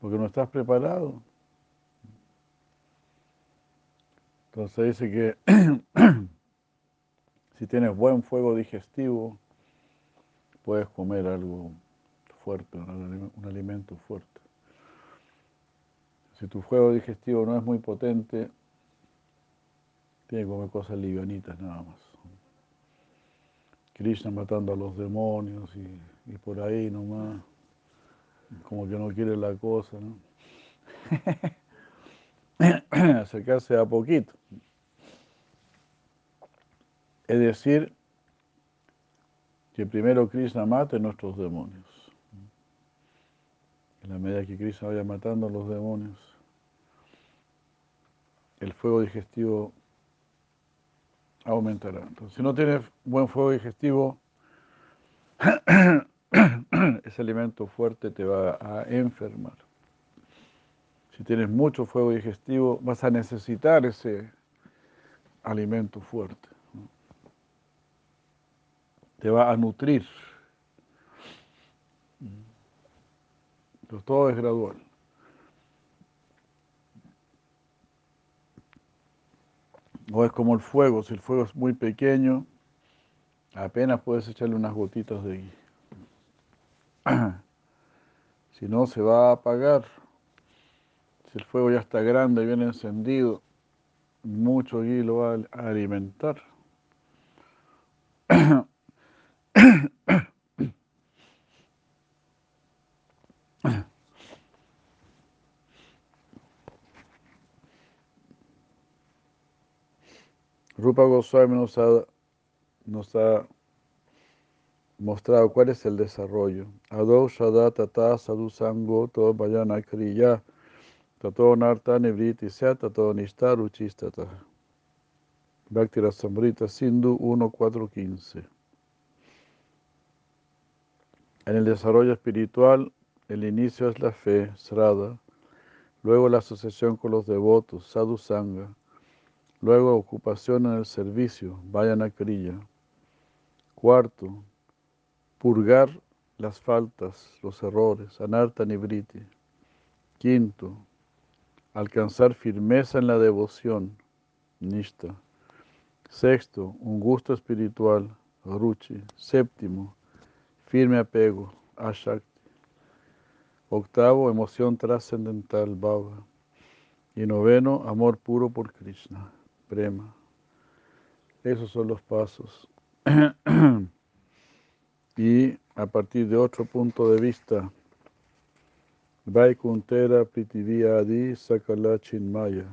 porque no estás preparado. Entonces dice que si tienes buen fuego digestivo, puedes comer algo fuerte, un alimento fuerte. Si tu fuego digestivo no es muy potente, tiene que comer cosas livianitas nada más. Krishna matando a los demonios y, por ahí nomás, como que no quiere la cosa, ¿no? Acercarse a poquito. Es decir, que primero Krishna mate nuestros demonios. En la medida que Krishna vaya matando a los demonios, el fuego digestivo aumentará. Entonces, si no tienes buen fuego digestivo, ese alimento fuerte te va a enfermar. Si tienes mucho fuego digestivo, vas a necesitar ese alimento fuerte. Te va a nutrir. Pero todo es gradual. O es como el fuego, si el fuego es muy pequeño, apenas puedes echarle unas gotitas de gui. Si no, se va a apagar. Si el fuego ya está grande y bien encendido, mucho gui lo va a alimentar. Rupa Goswami nos ha, nos ha mostrado cuál es el desarrollo. Ado Shada Tata Sadhu Sango To Vayana Kriya Tato Narta Nivriti Se Tato Nishtaru Chistata. Bhakti Rasamrita Sindhu 1.4.15. En el desarrollo espiritual, el inicio es la fe, Srada, luego la asociación con los devotos, Sadhu Sangha, Luego, ocupación en el servicio, vayan a Kriya. Cuarto, purgar las faltas, los errores, anarta nibriti. Quinto, alcanzar firmeza en la devoción, nishta. Sexto, un gusto espiritual, ruchi. Séptimo, firme apego, ashakti. Octavo, emoción trascendental, bhava. Y noveno, amor puro por Krishna Esos son los pasos. y a partir de otro punto de vista, Vaikuntera Prithivya Adi Sakala Chinmaya.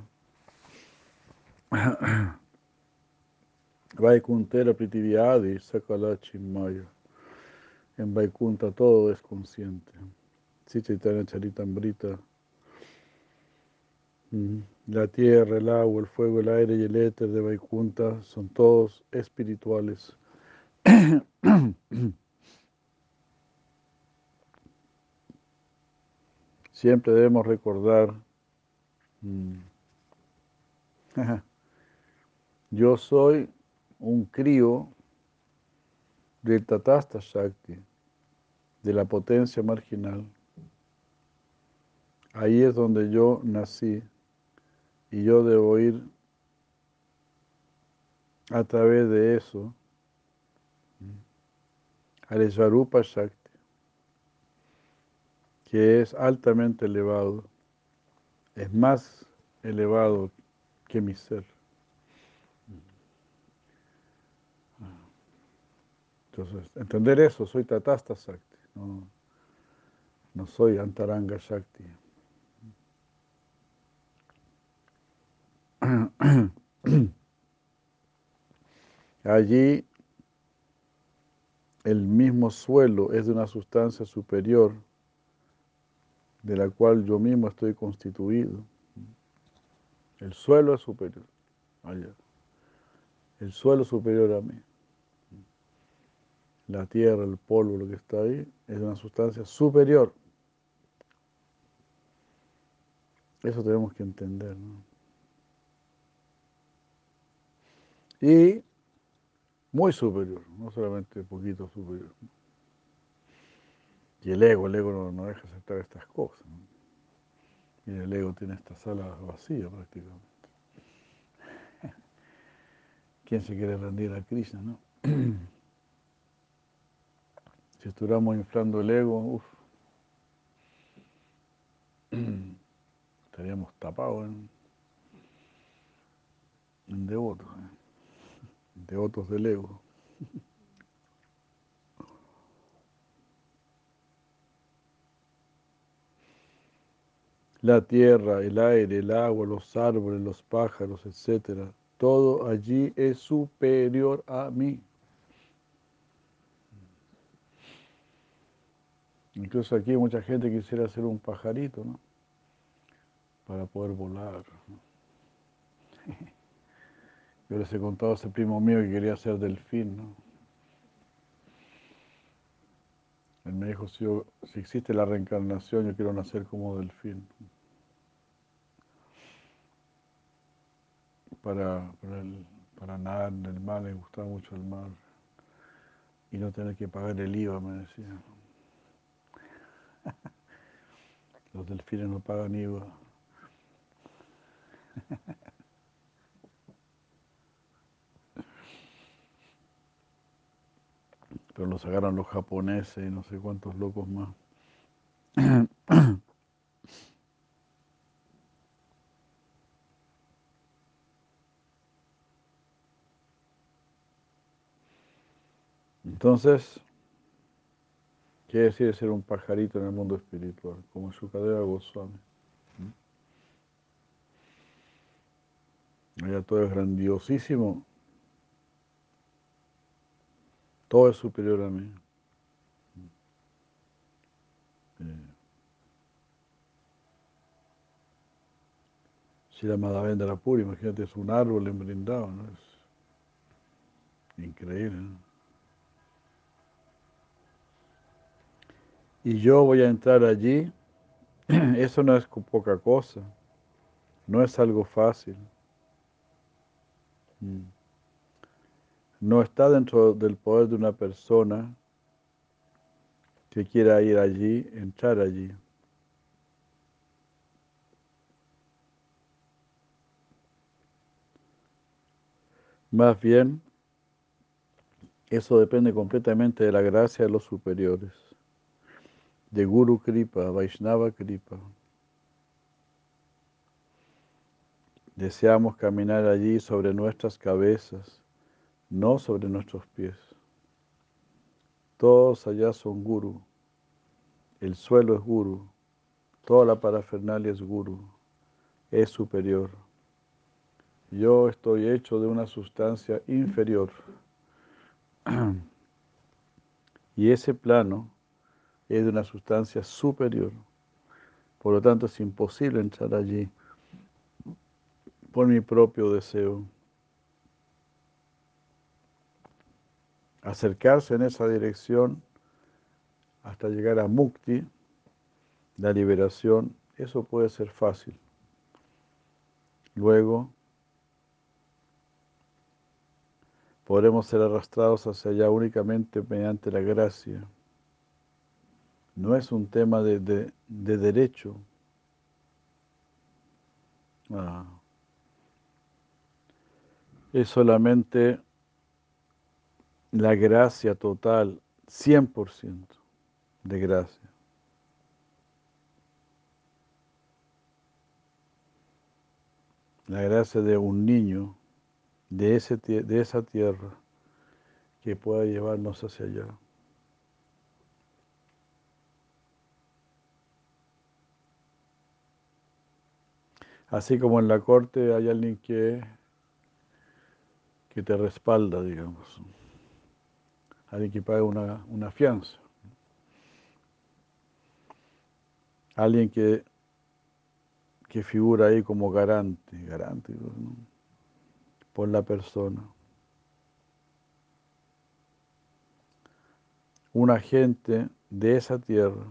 Vaikuntera Prithivya Adi Sakala Chinmaya. En Vaikunta todo es consciente. Si Chaitanya Charitambrita la tierra, el agua, el fuego, el aire y el éter de Vaikunta son todos espirituales. Siempre debemos recordar, mm, yo soy un crío del Tatasta Shakti, de la potencia marginal. Ahí es donde yo nací y yo debo ir a través de eso al Svarupa Shakti, que es altamente elevado, es más elevado que mi ser. Entonces, entender eso, soy Tatasta Shakti, no soy Antaranga Shakti. Allí el mismo suelo es de una sustancia superior de la cual yo mismo estoy constituido. El suelo es superior. Allá. El suelo superior a mí. La tierra, el polvo, lo que está ahí, es una sustancia superior. Eso tenemos que entender. ¿no? Y muy superior, no solamente poquito superior. Y el ego, el ego no, deja aceptar estas cosas. Y el ego tiene esta sala vacía prácticamente. ¿Quién se quiere rendir a Krishna, no? Si estuviéramos inflando el ego, uff, estaríamos tapados en, en devotos. ¿eh? Devotos del ego. La tierra, el aire, el agua, los árboles, los pájaros, etcétera, todo allí es superior a mí. Incluso aquí mucha gente quisiera ser un pajarito, ¿no? Para poder volar. Yo les he contado a ese primo mío que quería ser delfín, ¿no? Él me dijo, si, si existe la reencarnación, yo quiero nacer como delfín. Para, para, para nadar en el mar, le gustaba mucho el mar. Y no tener que pagar el IVA, me decía. Los delfines no pagan IVA. pero los agarran los japoneses y no sé cuántos locos más. Entonces, ¿qué decir ser un pajarito en el mundo espiritual? Como Shukadeva Goswami. Allá todo es grandiosísimo Todo es superior a mí. Si la Madhavendra Puri, imagínate, es un árbol en brindado, ¿no? Es increíble, ¿no? Y yo voy a entrar allí, eso no es poca cosa, no es algo fácil. Mm no está dentro del poder de una persona que quiera ir allí, entrar allí. Más bien, eso depende completamente de la gracia de los superiores, de Guru Kripa, Vaishnava Kripa. Deseamos caminar allí sobre nuestras cabezas no sobre nuestros pies. Todos allá son guru, el suelo es guru, toda la parafernalia es guru, es superior. Yo estoy hecho de una sustancia inferior. Y ese plano es de una sustancia superior. Por lo tanto, es imposible entrar allí por mi propio deseo. Acercarse en esa dirección hasta llegar a mukti, la liberación, eso puede ser fácil. Luego podremos ser arrastrados hacia allá únicamente mediante la gracia. No es un tema de, derecho. Ah. Es solamente la gracia total, 100% de gracia. La gracia de un niño de, ese, de esa tierra que pueda llevarnos hacia allá. Así como en la corte hay alguien que, que te respalda, digamos. Alguien que paga una, una fianza. Alguien que, que figura ahí como garante, garante ¿no? por la persona. Un agente de esa tierra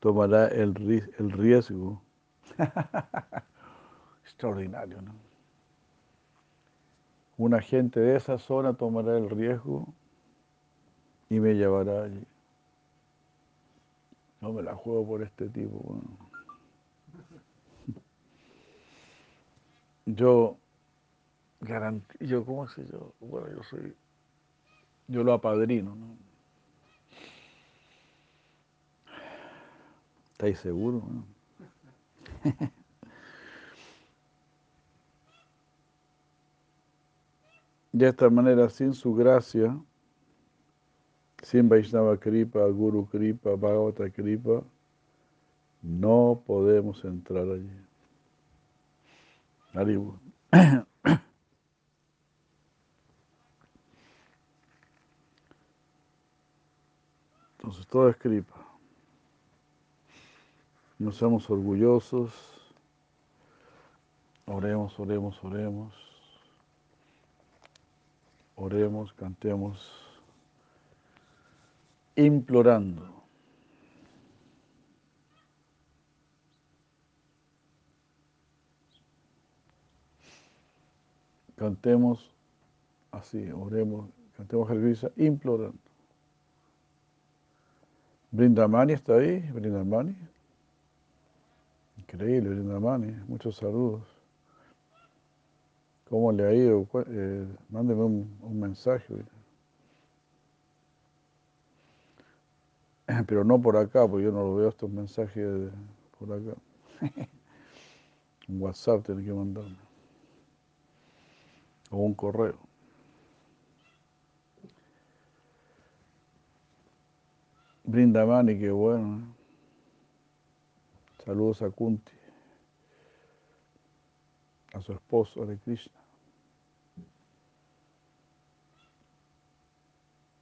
tomará el, el riesgo extraordinario, ¿no? Un agente de esa zona tomará el riesgo y me llevará allí. No me la juego por este tipo. Yo yo, ¿cómo sé yo? Bueno, yo soy, yo lo apadrino, ¿no? ¿Estáis seguros? No? De esta manera, sin su gracia, sin Vaishnava Kripa, Guru Kripa, Bhagavata Kripa, no podemos entrar allí. Entonces todo es Kripa. No seamos orgullosos. Oremos, oremos, oremos. Oremos, cantemos, implorando. Cantemos así, oremos, cantemos el implorando. Brindamani está ahí, Brindamani. Increíble, Brindamani. Muchos saludos. ¿Cómo le ha ido? Eh, mándeme un, mensaje. Pero no por acá, porque yo no lo veo estos mensajes por acá. un WhatsApp tiene que mandarme. O un correo. Brindamani, qué bueno. ¿eh? Saludos a Kunti, a su esposo, de Krishna.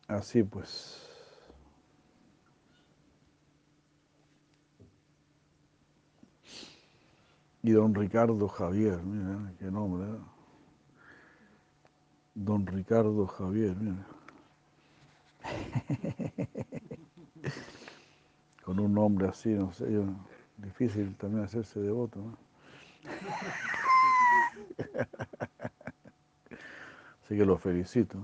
Así pues. Y don Ricardo Javier, mira, qué nombre. ¿eh? Don Ricardo Javier, mira. con un nombre así, no sé, difícil también hacerse devoto, ¿no? Así que lo felicito.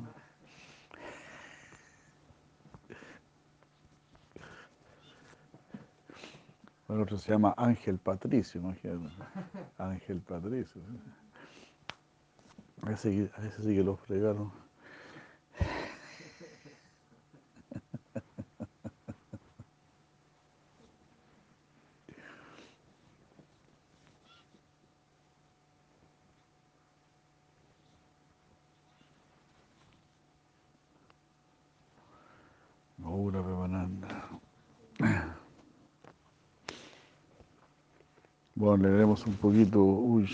Bueno, otro se llama Ángel Patricio, imagínate. Ángel Patricio. A ese, a ese sí que lo fregaron. Bueno, leeremos un poquito. Uy.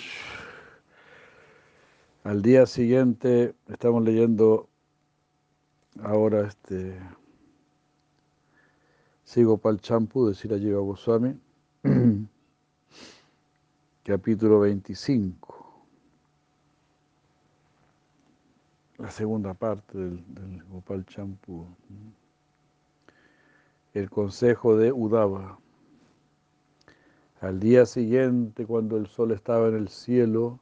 Al día siguiente estamos leyendo ahora este Sigo Pal Champu de Sirajiva Goswami, capítulo 25, la segunda parte del, del Gopal Champu, el consejo de Udava. Al día siguiente, cuando el sol estaba en el cielo,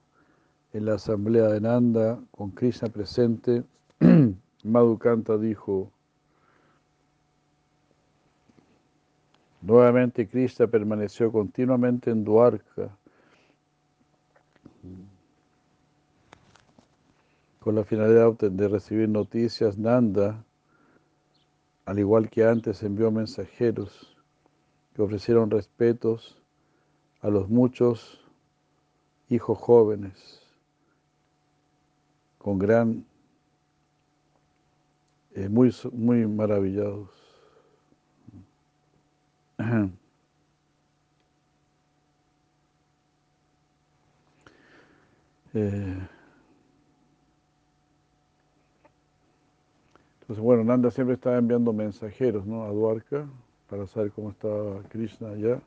en la asamblea de Nanda, con Krishna presente, Madhukanta dijo, nuevamente Krishna permaneció continuamente en Dwarka, con la finalidad de recibir noticias, Nanda, al igual que antes, envió mensajeros que ofrecieron respetos a los muchos hijos jóvenes con gran eh, muy, muy maravillados. Eh, entonces, bueno, Nanda siempre estaba enviando mensajeros ¿no? a Dwarka para saber cómo estaba Krishna allá.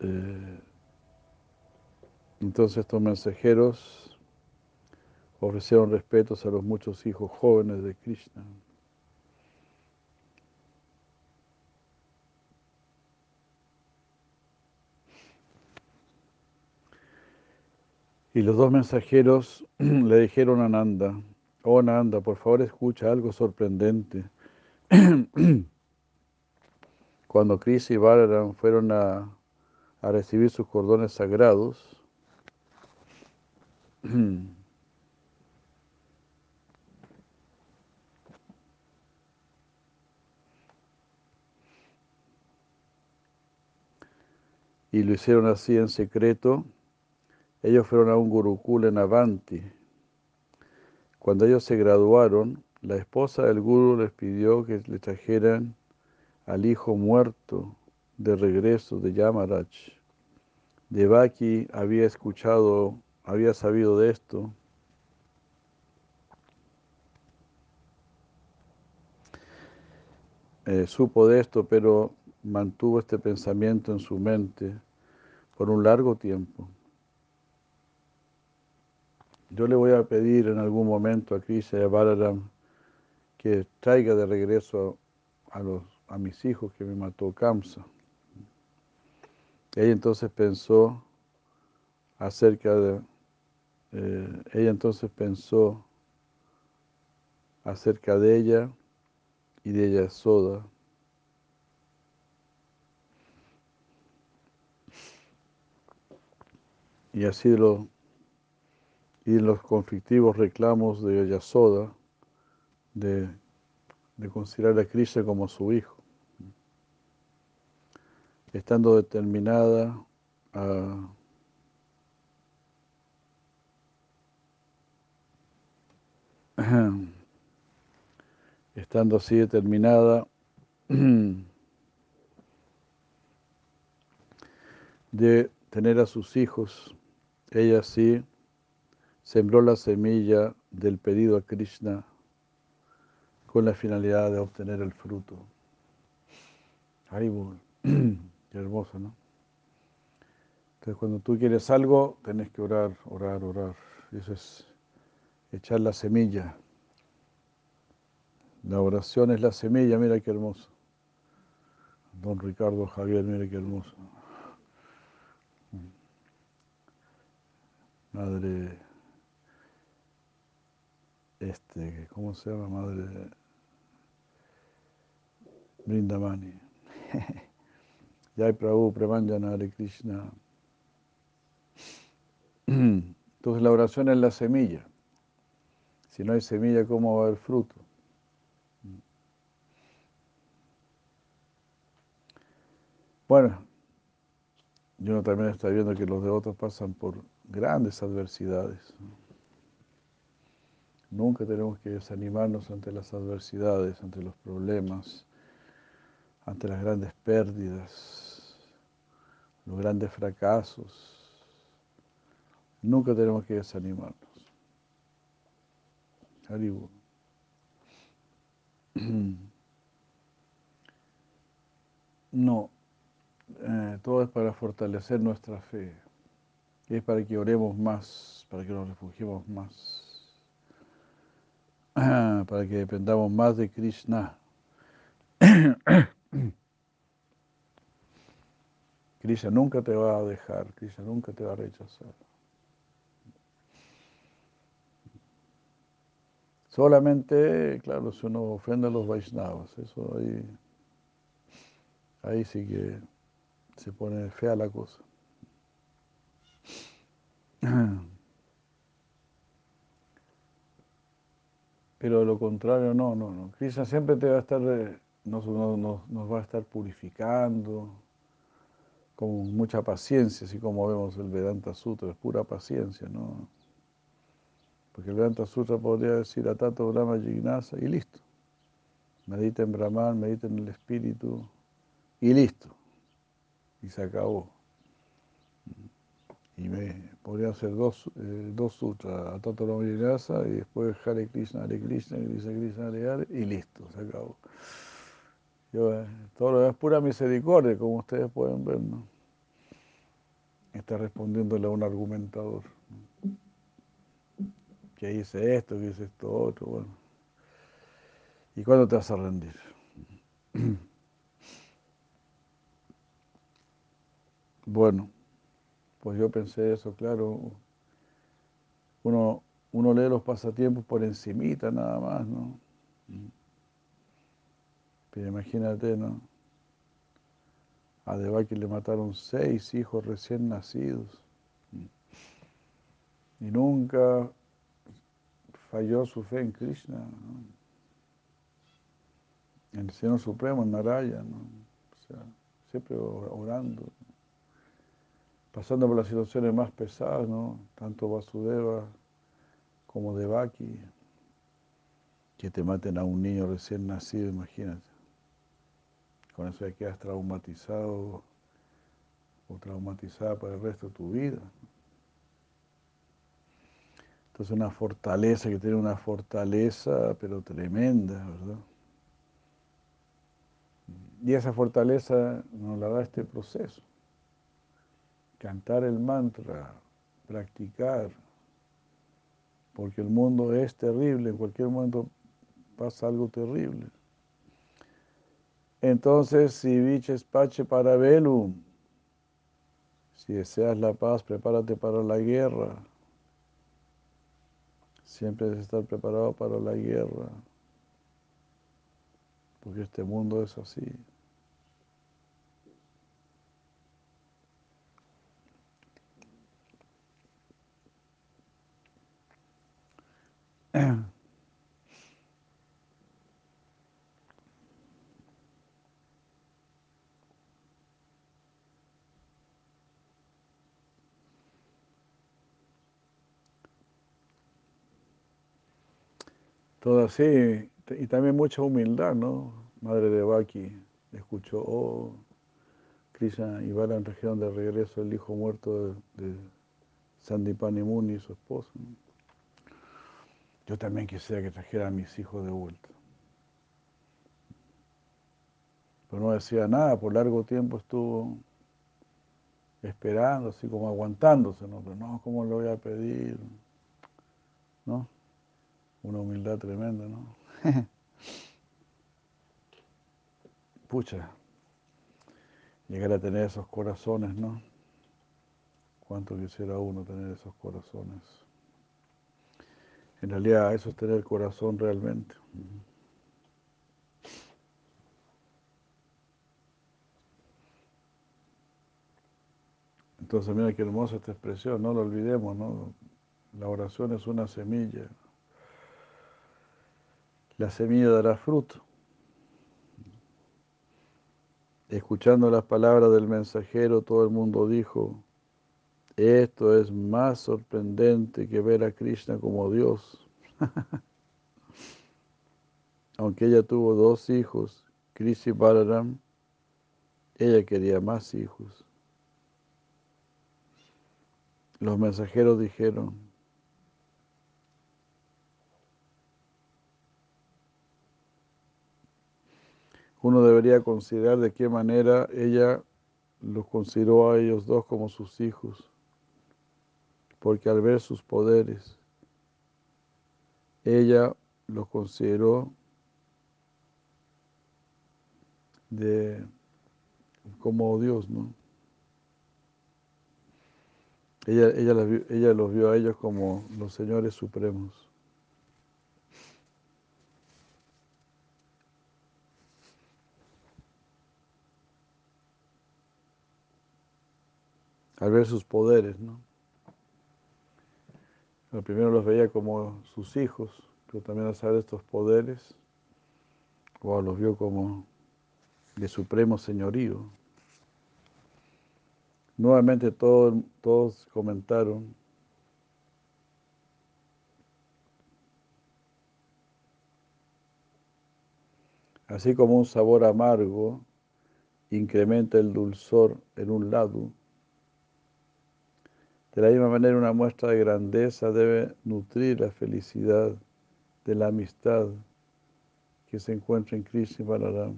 Eh, entonces estos mensajeros ofrecieron respetos a los muchos hijos jóvenes de Krishna. Y los dos mensajeros le dijeron a Nanda, oh Nanda, por favor escucha algo sorprendente. Cuando Krishna y Balaram fueron a, a recibir sus cordones sagrados, y lo hicieron así en secreto, ellos fueron a un gurukul en Avanti. Cuando ellos se graduaron, la esposa del guru les pidió que le trajeran al hijo muerto de regreso de Yamaraj. Devaki había escuchado, había sabido de esto. Eh, supo de esto, pero mantuvo este pensamiento en su mente por un largo tiempo. Yo le voy a pedir en algún momento a Krishna y a Balaram que traiga de regreso a, los, a mis hijos que me mató Kamsa. Ella entonces pensó acerca de, eh, ella entonces pensó acerca de ella y de ella Soda. Y así lo y los conflictivos reclamos de Yasoda de, de considerar a Krishna como su hijo, estando determinada a estando así determinada de tener a sus hijos, ella sí sembró la semilla del pedido a Krishna con la finalidad de obtener el fruto. Haribol, hermoso, ¿no? Entonces cuando tú quieres algo, tenés que orar, orar, orar. Eso es echar la semilla. La oración es la semilla, mira qué hermoso. Don Ricardo Javier, mira qué hermoso. Madre este, ¿cómo se llama? Madre Brindamani. Jai Prabhu, Premanjana Hare Krishna. Entonces la oración es la semilla. Si no hay semilla, ¿cómo va a haber fruto? Bueno, yo también estoy viendo que los devotos pasan por grandes adversidades. Nunca tenemos que desanimarnos ante las adversidades, ante los problemas, ante las grandes pérdidas, los grandes fracasos. Nunca tenemos que desanimarnos. No, eh, todo es para fortalecer nuestra fe, es para que oremos más, para que nos refugiemos más. para que dependamos más de Krishna. Krishna nunca te va a dejar, Krishna nunca te va a rechazar. Solamente, claro, si uno ofende a los Vaishnavas, eso ahí, ahí sí que se pone fea la cosa. Pero lo contrario, no, no, no. Krishna siempre te va a estar, eh, nos, va a estar purificando con mucha paciencia, así como vemos el Vedanta Sutra, es pura paciencia, ¿no? Porque el Vedanta Sutra podría decir a Tato Brahma Jignasa y listo. Medita en Brahman, medita en el espíritu y listo. Y se acabó. Y me podría hacer dos, eh, dos sutras, a Tato Brahma Jignasa y después Hare Krishna, Hare Krishna, Krishna Krishna, Hare y listo, se acabó. Yo, eh, todo lo demás es pura misericordia, como ustedes pueden ver, ¿no? Está respondiéndole a un argumentador. Que dice esto, que dice esto otro, bueno. ¿Y cuándo te vas a rendir? Bueno, pues yo pensé eso, claro. Uno, uno lee los pasatiempos por encimita nada más, ¿no? Imagínate, ¿no? A Devaki le mataron seis hijos recién nacidos. Y nunca falló su fe en Krishna. ¿no? En el Señor Supremo, en Narayana, ¿no? o sea, siempre orando, pasando por las situaciones más pesadas, ¿no? tanto Vasudeva como Devaki, que te maten a un niño recién nacido, imagínate. Con eso ya quedas traumatizado o traumatizada para el resto de tu vida. Entonces una fortaleza que tiene una fortaleza, pero tremenda, ¿verdad? Y esa fortaleza nos la da este proceso. Cantar el mantra, practicar, porque el mundo es terrible, en cualquier momento pasa algo terrible. Entonces, si viches pache para velum, si deseas la paz, prepárate para la guerra. Siempre debes estar preparado para la guerra porque este mundo es así. Todo así, y también mucha humildad, ¿no? Madre de Baki escuchó, oh, Krishna y Balan trajeron de regreso el hijo muerto de, Sandipani Muni, su esposo. Yo también quisiera que trajera a mis hijos de vuelta. Pero no decía nada, por largo tiempo estuvo esperando, así como aguantándose, ¿no? Pero no, ¿cómo lo voy a pedir? ¿No? Una humildad tremenda, ¿no? Pucha, llegar a tener esos corazones, ¿no? Cuánto quisiera uno tener esos corazones. En realidad eso es tener corazón realmente. Entonces mira qué hermosa esta expresión, no lo olvidemos, ¿no? La oración es una semilla. La semilla dará fruto. Escuchando las palabras del mensajero, todo el mundo dijo, esto es más sorprendente que ver a Krishna como Dios. Aunque ella tuvo dos hijos, Krishna y Balaram, ella quería más hijos. Los mensajeros dijeron, uno debería considerar de qué manera ella los consideró a ellos dos como sus hijos, porque al ver sus poderes, ella los consideró de como Dios, ¿no? Ella, ella, ella los vio a ellos como los señores supremos. al ver sus poderes, ¿no? Al primero los veía como sus hijos, pero también al saber estos poderes, wow, los vio como de supremo señorío. Nuevamente todos comentaron Así como un sabor amargo incrementa el dulzor en un lado, de la misma manera una muestra de grandeza debe nutrir la felicidad de la amistad que se encuentra en Krishna y Balaram.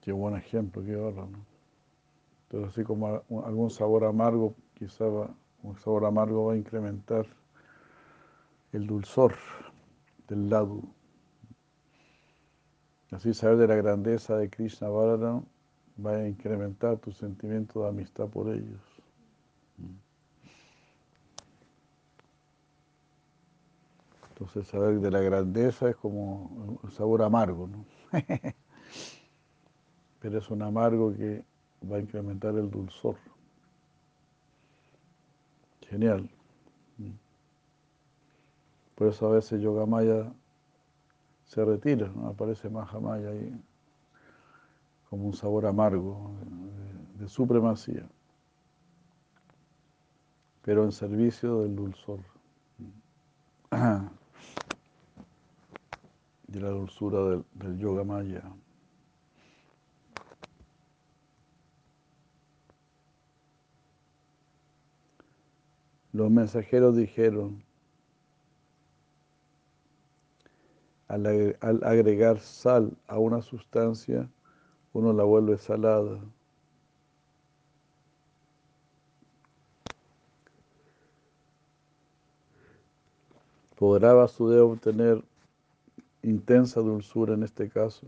Qué buen ejemplo, qué ahora, ¿no? Pero así como algún sabor amargo, quizá un sabor amargo va a incrementar el dulzor del lado. Así saber de la grandeza de Krishna Balaram va a incrementar tu sentimiento de amistad por ellos. Entonces saber de la grandeza es como un sabor amargo, ¿no? Pero es un amargo que va a incrementar el dulzor. Genial. Por eso a veces Yogamaya se retira, ¿no? aparece Mahamaya ahí como un sabor amargo de, supremacía, pero en servicio del dulzor, de la dulzura del, del yoga maya. Los mensajeros dijeron, al agregar sal a una sustancia, uno la vuelve salada. ¿Podrá Vasudeva obtener intensa dulzura en este caso?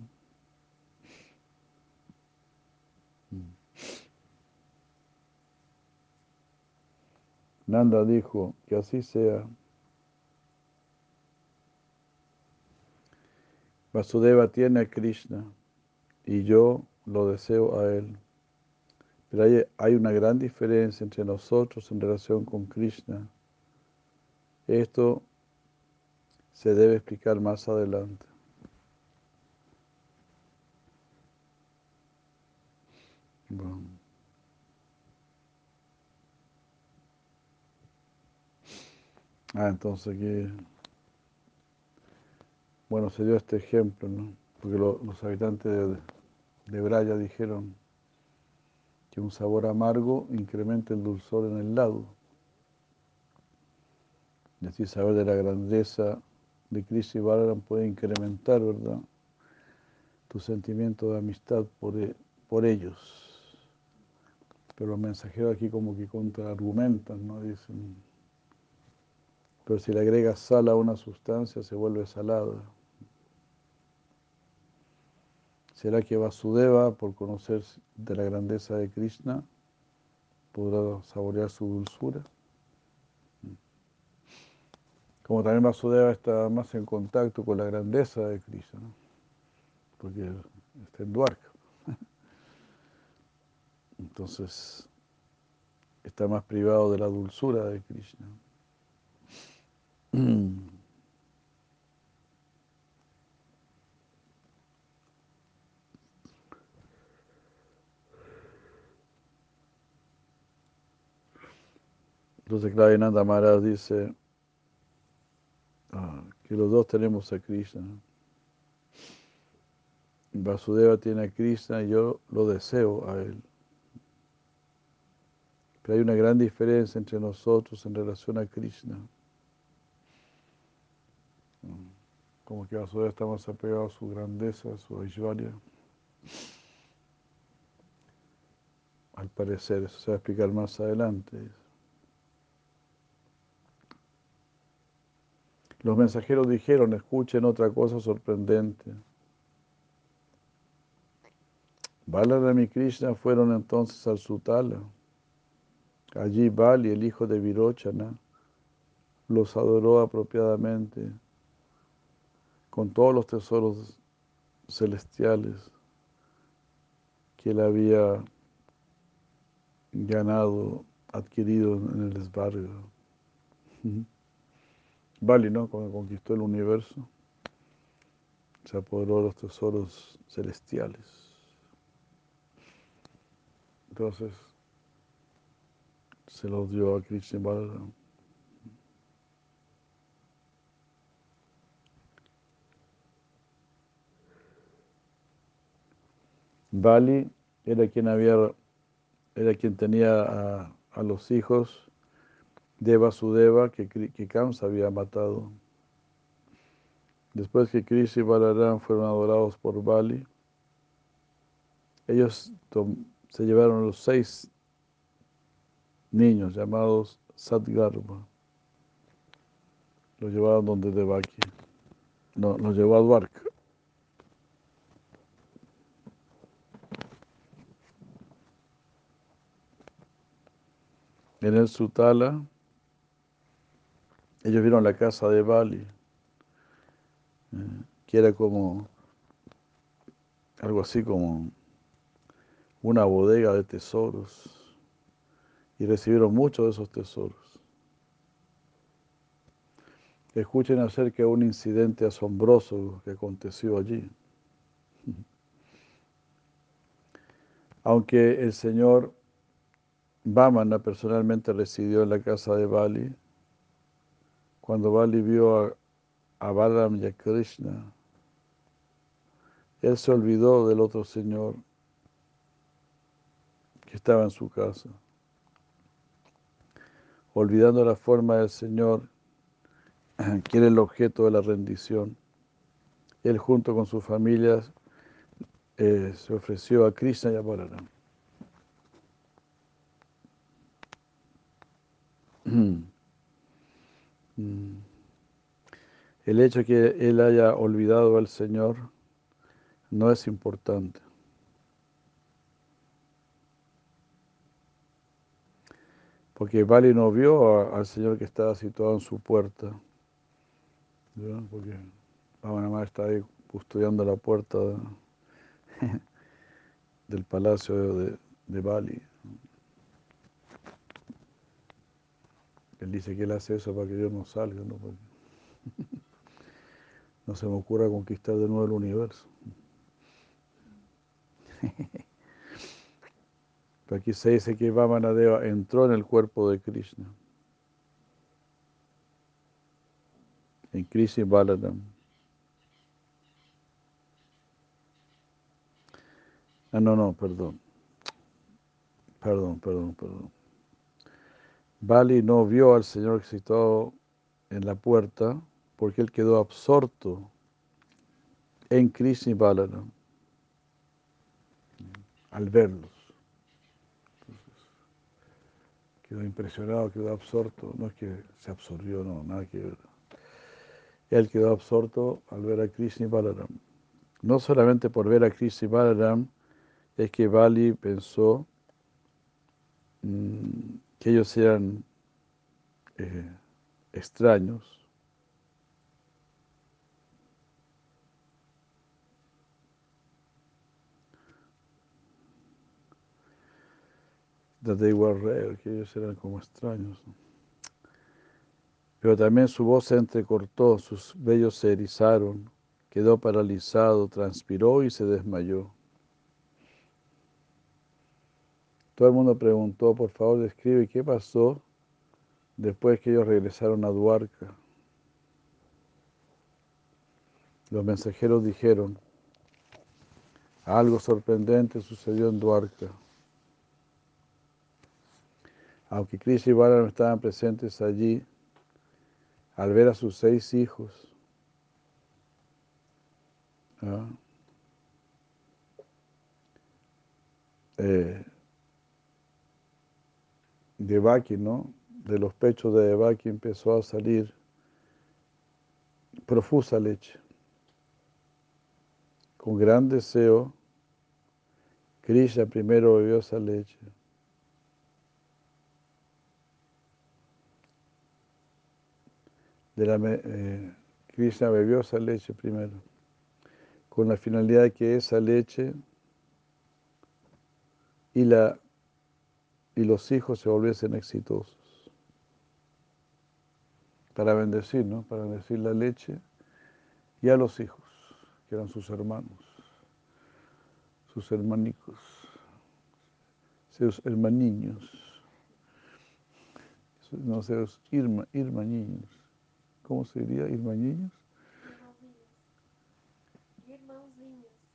Nanda dijo que así sea. Vasudeva tiene a Krishna y yo lo deseo a Él. Pero hay, una gran diferencia entre nosotros en relación con Krishna. Esto se debe explicar más adelante. Bueno. Ah, entonces aquí, bueno, se dio este ejemplo, ¿no? Porque lo, los habitantes de, Braya dijeron que un sabor amargo incrementa el dulzor en el lado. Y así saber de la grandeza de Krishna y Balaram puede incrementar, ¿verdad? Tu sentimiento de amistad por, por ellos. Pero los mensajeros aquí como que contraargumentan, ¿no? Dicen, pero si le agregas sal a una sustancia se vuelve salada. ¿Será que Vasudeva, por conocer de la grandeza de Krishna, podrá saborear su dulzura? Como también Vasudeva está más en contacto con la grandeza de Krishna, porque está en Dwarka. Entonces, está más privado de la dulzura de Krishna. Entonces Clavinanda Maharaj dice ah, que los dos tenemos a Krishna. Vasudeva tiene a Krishna y yo lo deseo a él. Pero hay una gran diferencia entre nosotros en relación a Krishna. Como que Vasudeva está más apegado a su grandeza, a su Aishwarya. Al parecer, eso se va a explicar más adelante. Los mensajeros dijeron, escuchen otra cosa sorprendente. Balaram y Krishna fueron entonces al Sutala. Allí Bali, el hijo de Virochana, los adoró apropiadamente con todos los tesoros celestiales que él había ganado, adquirido en el esbargo. Bali, ¿no? Cuando conquistó el universo, se apoderó de los tesoros celestiales. Entonces, se los dio a Krishna Balaram. Bali era quien había, era quien tenía a, a los hijos de Vasudeva que, que Kamsa había matado. Después que Krishna y Balaram fueron adorados por Bali, ellos se llevaron los seis niños llamados Sadgarbha. Los llevaron donde Devaki. No, los llevó a Dwarka. En el Sutala, ellos vieron la casa de Bali, eh, que era como algo así como una bodega de tesoros y recibieron muchos de esos tesoros. Escuchen acerca de un incidente asombroso que aconteció allí. Aunque el señor Vamana personalmente residió en la casa de Bali, cuando Bali vio a, a Balaram y a Krishna, él se olvidó del otro señor que estaba en su casa. Olvidando la forma del Señor, que era el objeto de la rendición, él junto con sus familias eh, se ofreció a Krishna y a Balaram. El hecho de que él haya olvidado al Señor no es importante. Porque Bali no vio al Señor que estaba situado en su puerta. Porque está ahí custodiando la puerta del palacio de Bali. Él dice que él hace eso para que Dios no salga, ¿no? no se me ocurra conquistar de nuevo el universo. Aquí se dice que Vamanadeva entró en el cuerpo de Krishna. En Krishna y Balaram. Ah, no, no, perdón. Perdón, perdón, perdón. Bali no vio al Señor situado en la puerta porque él quedó absorto en Krishna y Balaram al verlos. quedó impresionado, quedó absorto, no es que se absorbió, no, nada que ver. Él quedó absorto al ver a Krishna y Balaram. No solamente por ver a Krishna y Balaram, es que Bali pensó mm, que ellos eran eh, extraños. that they were rare, que ellos eran como extraños. Pero también su voz se entrecortó, sus vellos se erizaron, quedó paralizado, transpiró y se desmayó. Todo el mundo preguntó, por favor, describe qué pasó después que ellos regresaron a Duarca. Los mensajeros dijeron, algo sorprendente sucedió en Duarca. Aunque Krishna y Balaram estaban presentes allí, al ver a sus seis hijos, ¿ah? eh, Devaki, ¿no? De los pechos de Devaki empezó a salir profusa leche. Con gran deseo, Krishna primero bebió esa leche. eh, Krishna bebió esa leche primero, con la finalidad de que esa leche y, la, y los hijos se volviesen exitosos. Para bendecir, ¿no? Para bendecir la leche y a los hijos, que eran sus hermanos, sus hermanicos, sus hermaniños. no Zeus, Irma, Irmañiños. ¿Cómo se diría? Irmañiños.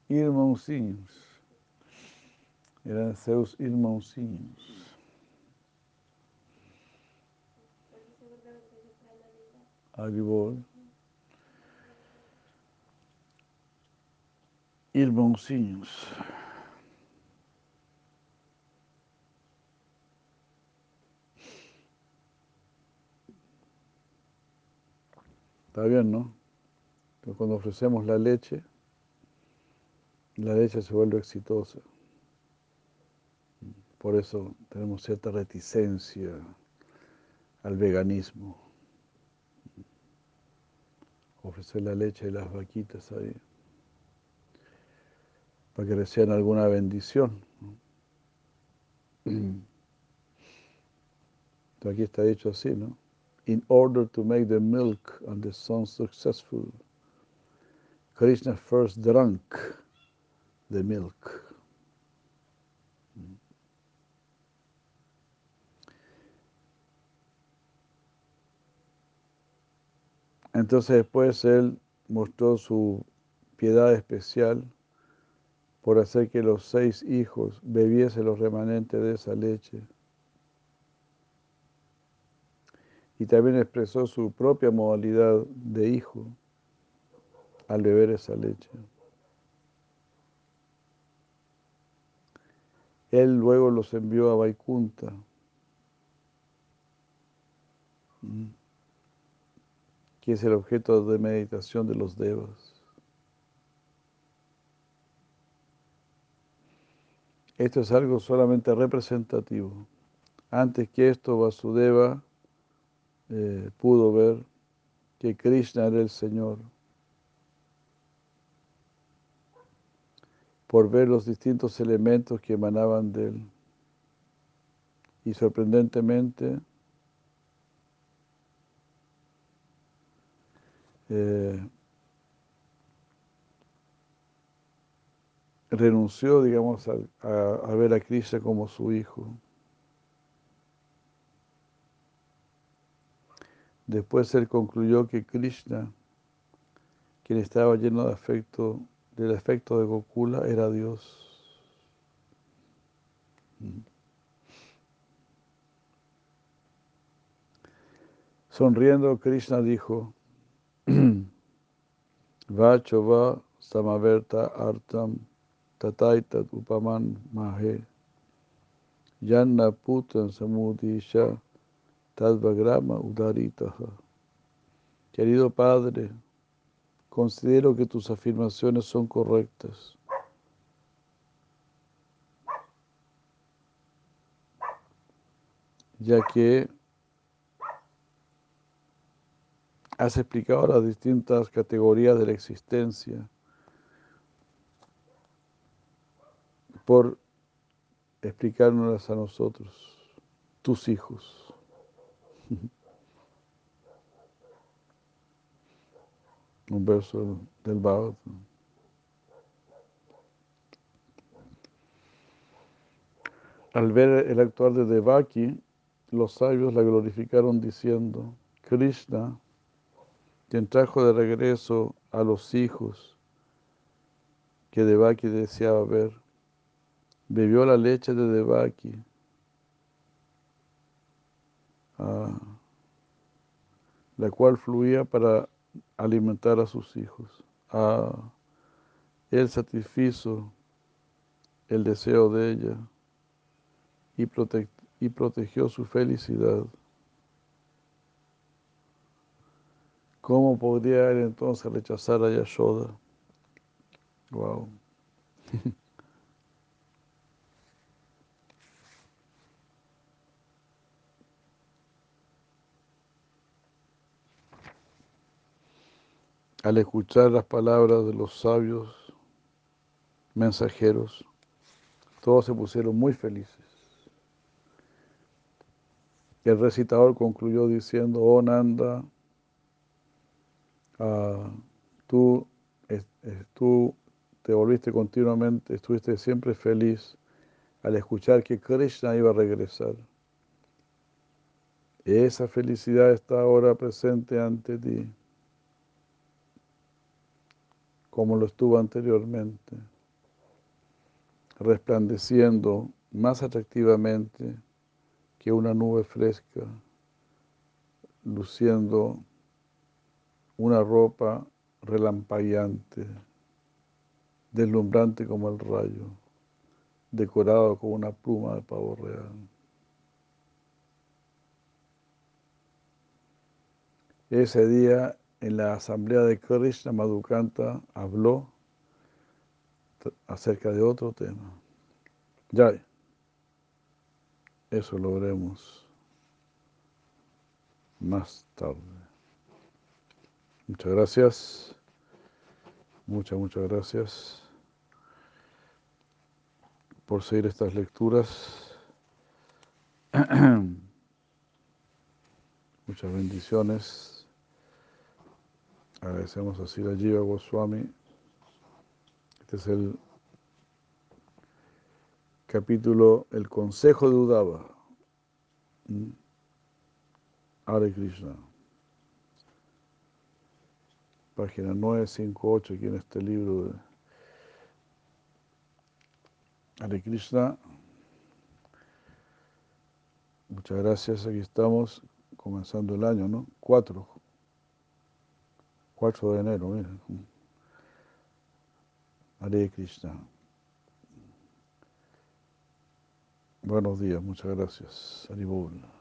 Irmãozinhos. Eran Zeus irmãozinhos. Aribol. Irmãozinhos. Está bien, ¿no? Pero cuando ofrecemos la leche, la leche se vuelve exitosa. Por eso tenemos cierta reticencia al veganismo. Ofrecer la leche de las vaquitas ahí. Para que reciban alguna bendición. Aquí está dicho así, ¿no? In order to make the milk and the son successful, Krishna first drank the milk. Entonces después él mostró su piedad especial por hacer que los seis hijos bebiesen los remanentes de esa leche. Y también expresó su propia modalidad de hijo al beber esa leche. Él luego los envió a Vaikunta. Que es el objeto de meditación de los devas. Esto es algo solamente representativo. Antes que esto, Vasudeva eh, pudo ver que Krishna era el Señor. Por ver los distintos elementos que emanaban de él. Y sorprendentemente, Eh, renunció, digamos, a, ver a Krishna como su hijo. Después él concluyó que Krishna, quien estaba lleno de afecto, del afecto de Gokula, era Dios. Mm. Sonriendo, Krishna dijo, Vachova samaverta artam tataitat upaman mahe yanna putan samudisha tadvagrama udaritaha. Querido Padre, considero que tus afirmaciones son correctas. ya que has explicado las distintas categorías de la existencia por explicárnoslas a nosotros, tus hijos. Un verso del Bhagavad. Al ver el actuar de Devaki, los sabios la glorificaron diciendo, Krishna quien trajo de regreso a los hijos que Devaki deseaba ver, bebió la leche de Devaki, ah, la cual fluía para alimentar a sus hijos. Ah, él satisfizo el deseo de ella y, y protegió su felicidad. ¿Cómo podría él entonces rechazar a Yashoda? Wow. Al escuchar las palabras de los sabios mensajeros, todos se pusieron muy felices. El recitador concluyó diciendo, oh Nanda, Ah, tú, tú te volviste continuamente, estuviste siempre feliz al escuchar que Krishna iba a regresar. esa felicidad está ahora presente ante ti, como lo estuvo anteriormente, resplandeciendo más atractivamente que una nube fresca, luciendo una ropa relampagueante, deslumbrante como el rayo, decorado con una pluma de pavo real. Ese día en la asamblea de Krishna Madhukanta habló acerca de otro tema. Ya, eso lo veremos más tarde. Muchas gracias. Muchas, muchas gracias por seguir estas lecturas. Muchas bendiciones. Agradecemos a Sira Jiva Goswami. Este es el capítulo El Consejo de Udava. ¿Mm? Hare Krishna. Página 958 aquí en este libro de Hare Krishna. Muchas gracias, aquí estamos comenzando el año, ¿no? 4. 4 de enero, mira. Hare Krishna. Buenos días, muchas gracias. Haribol.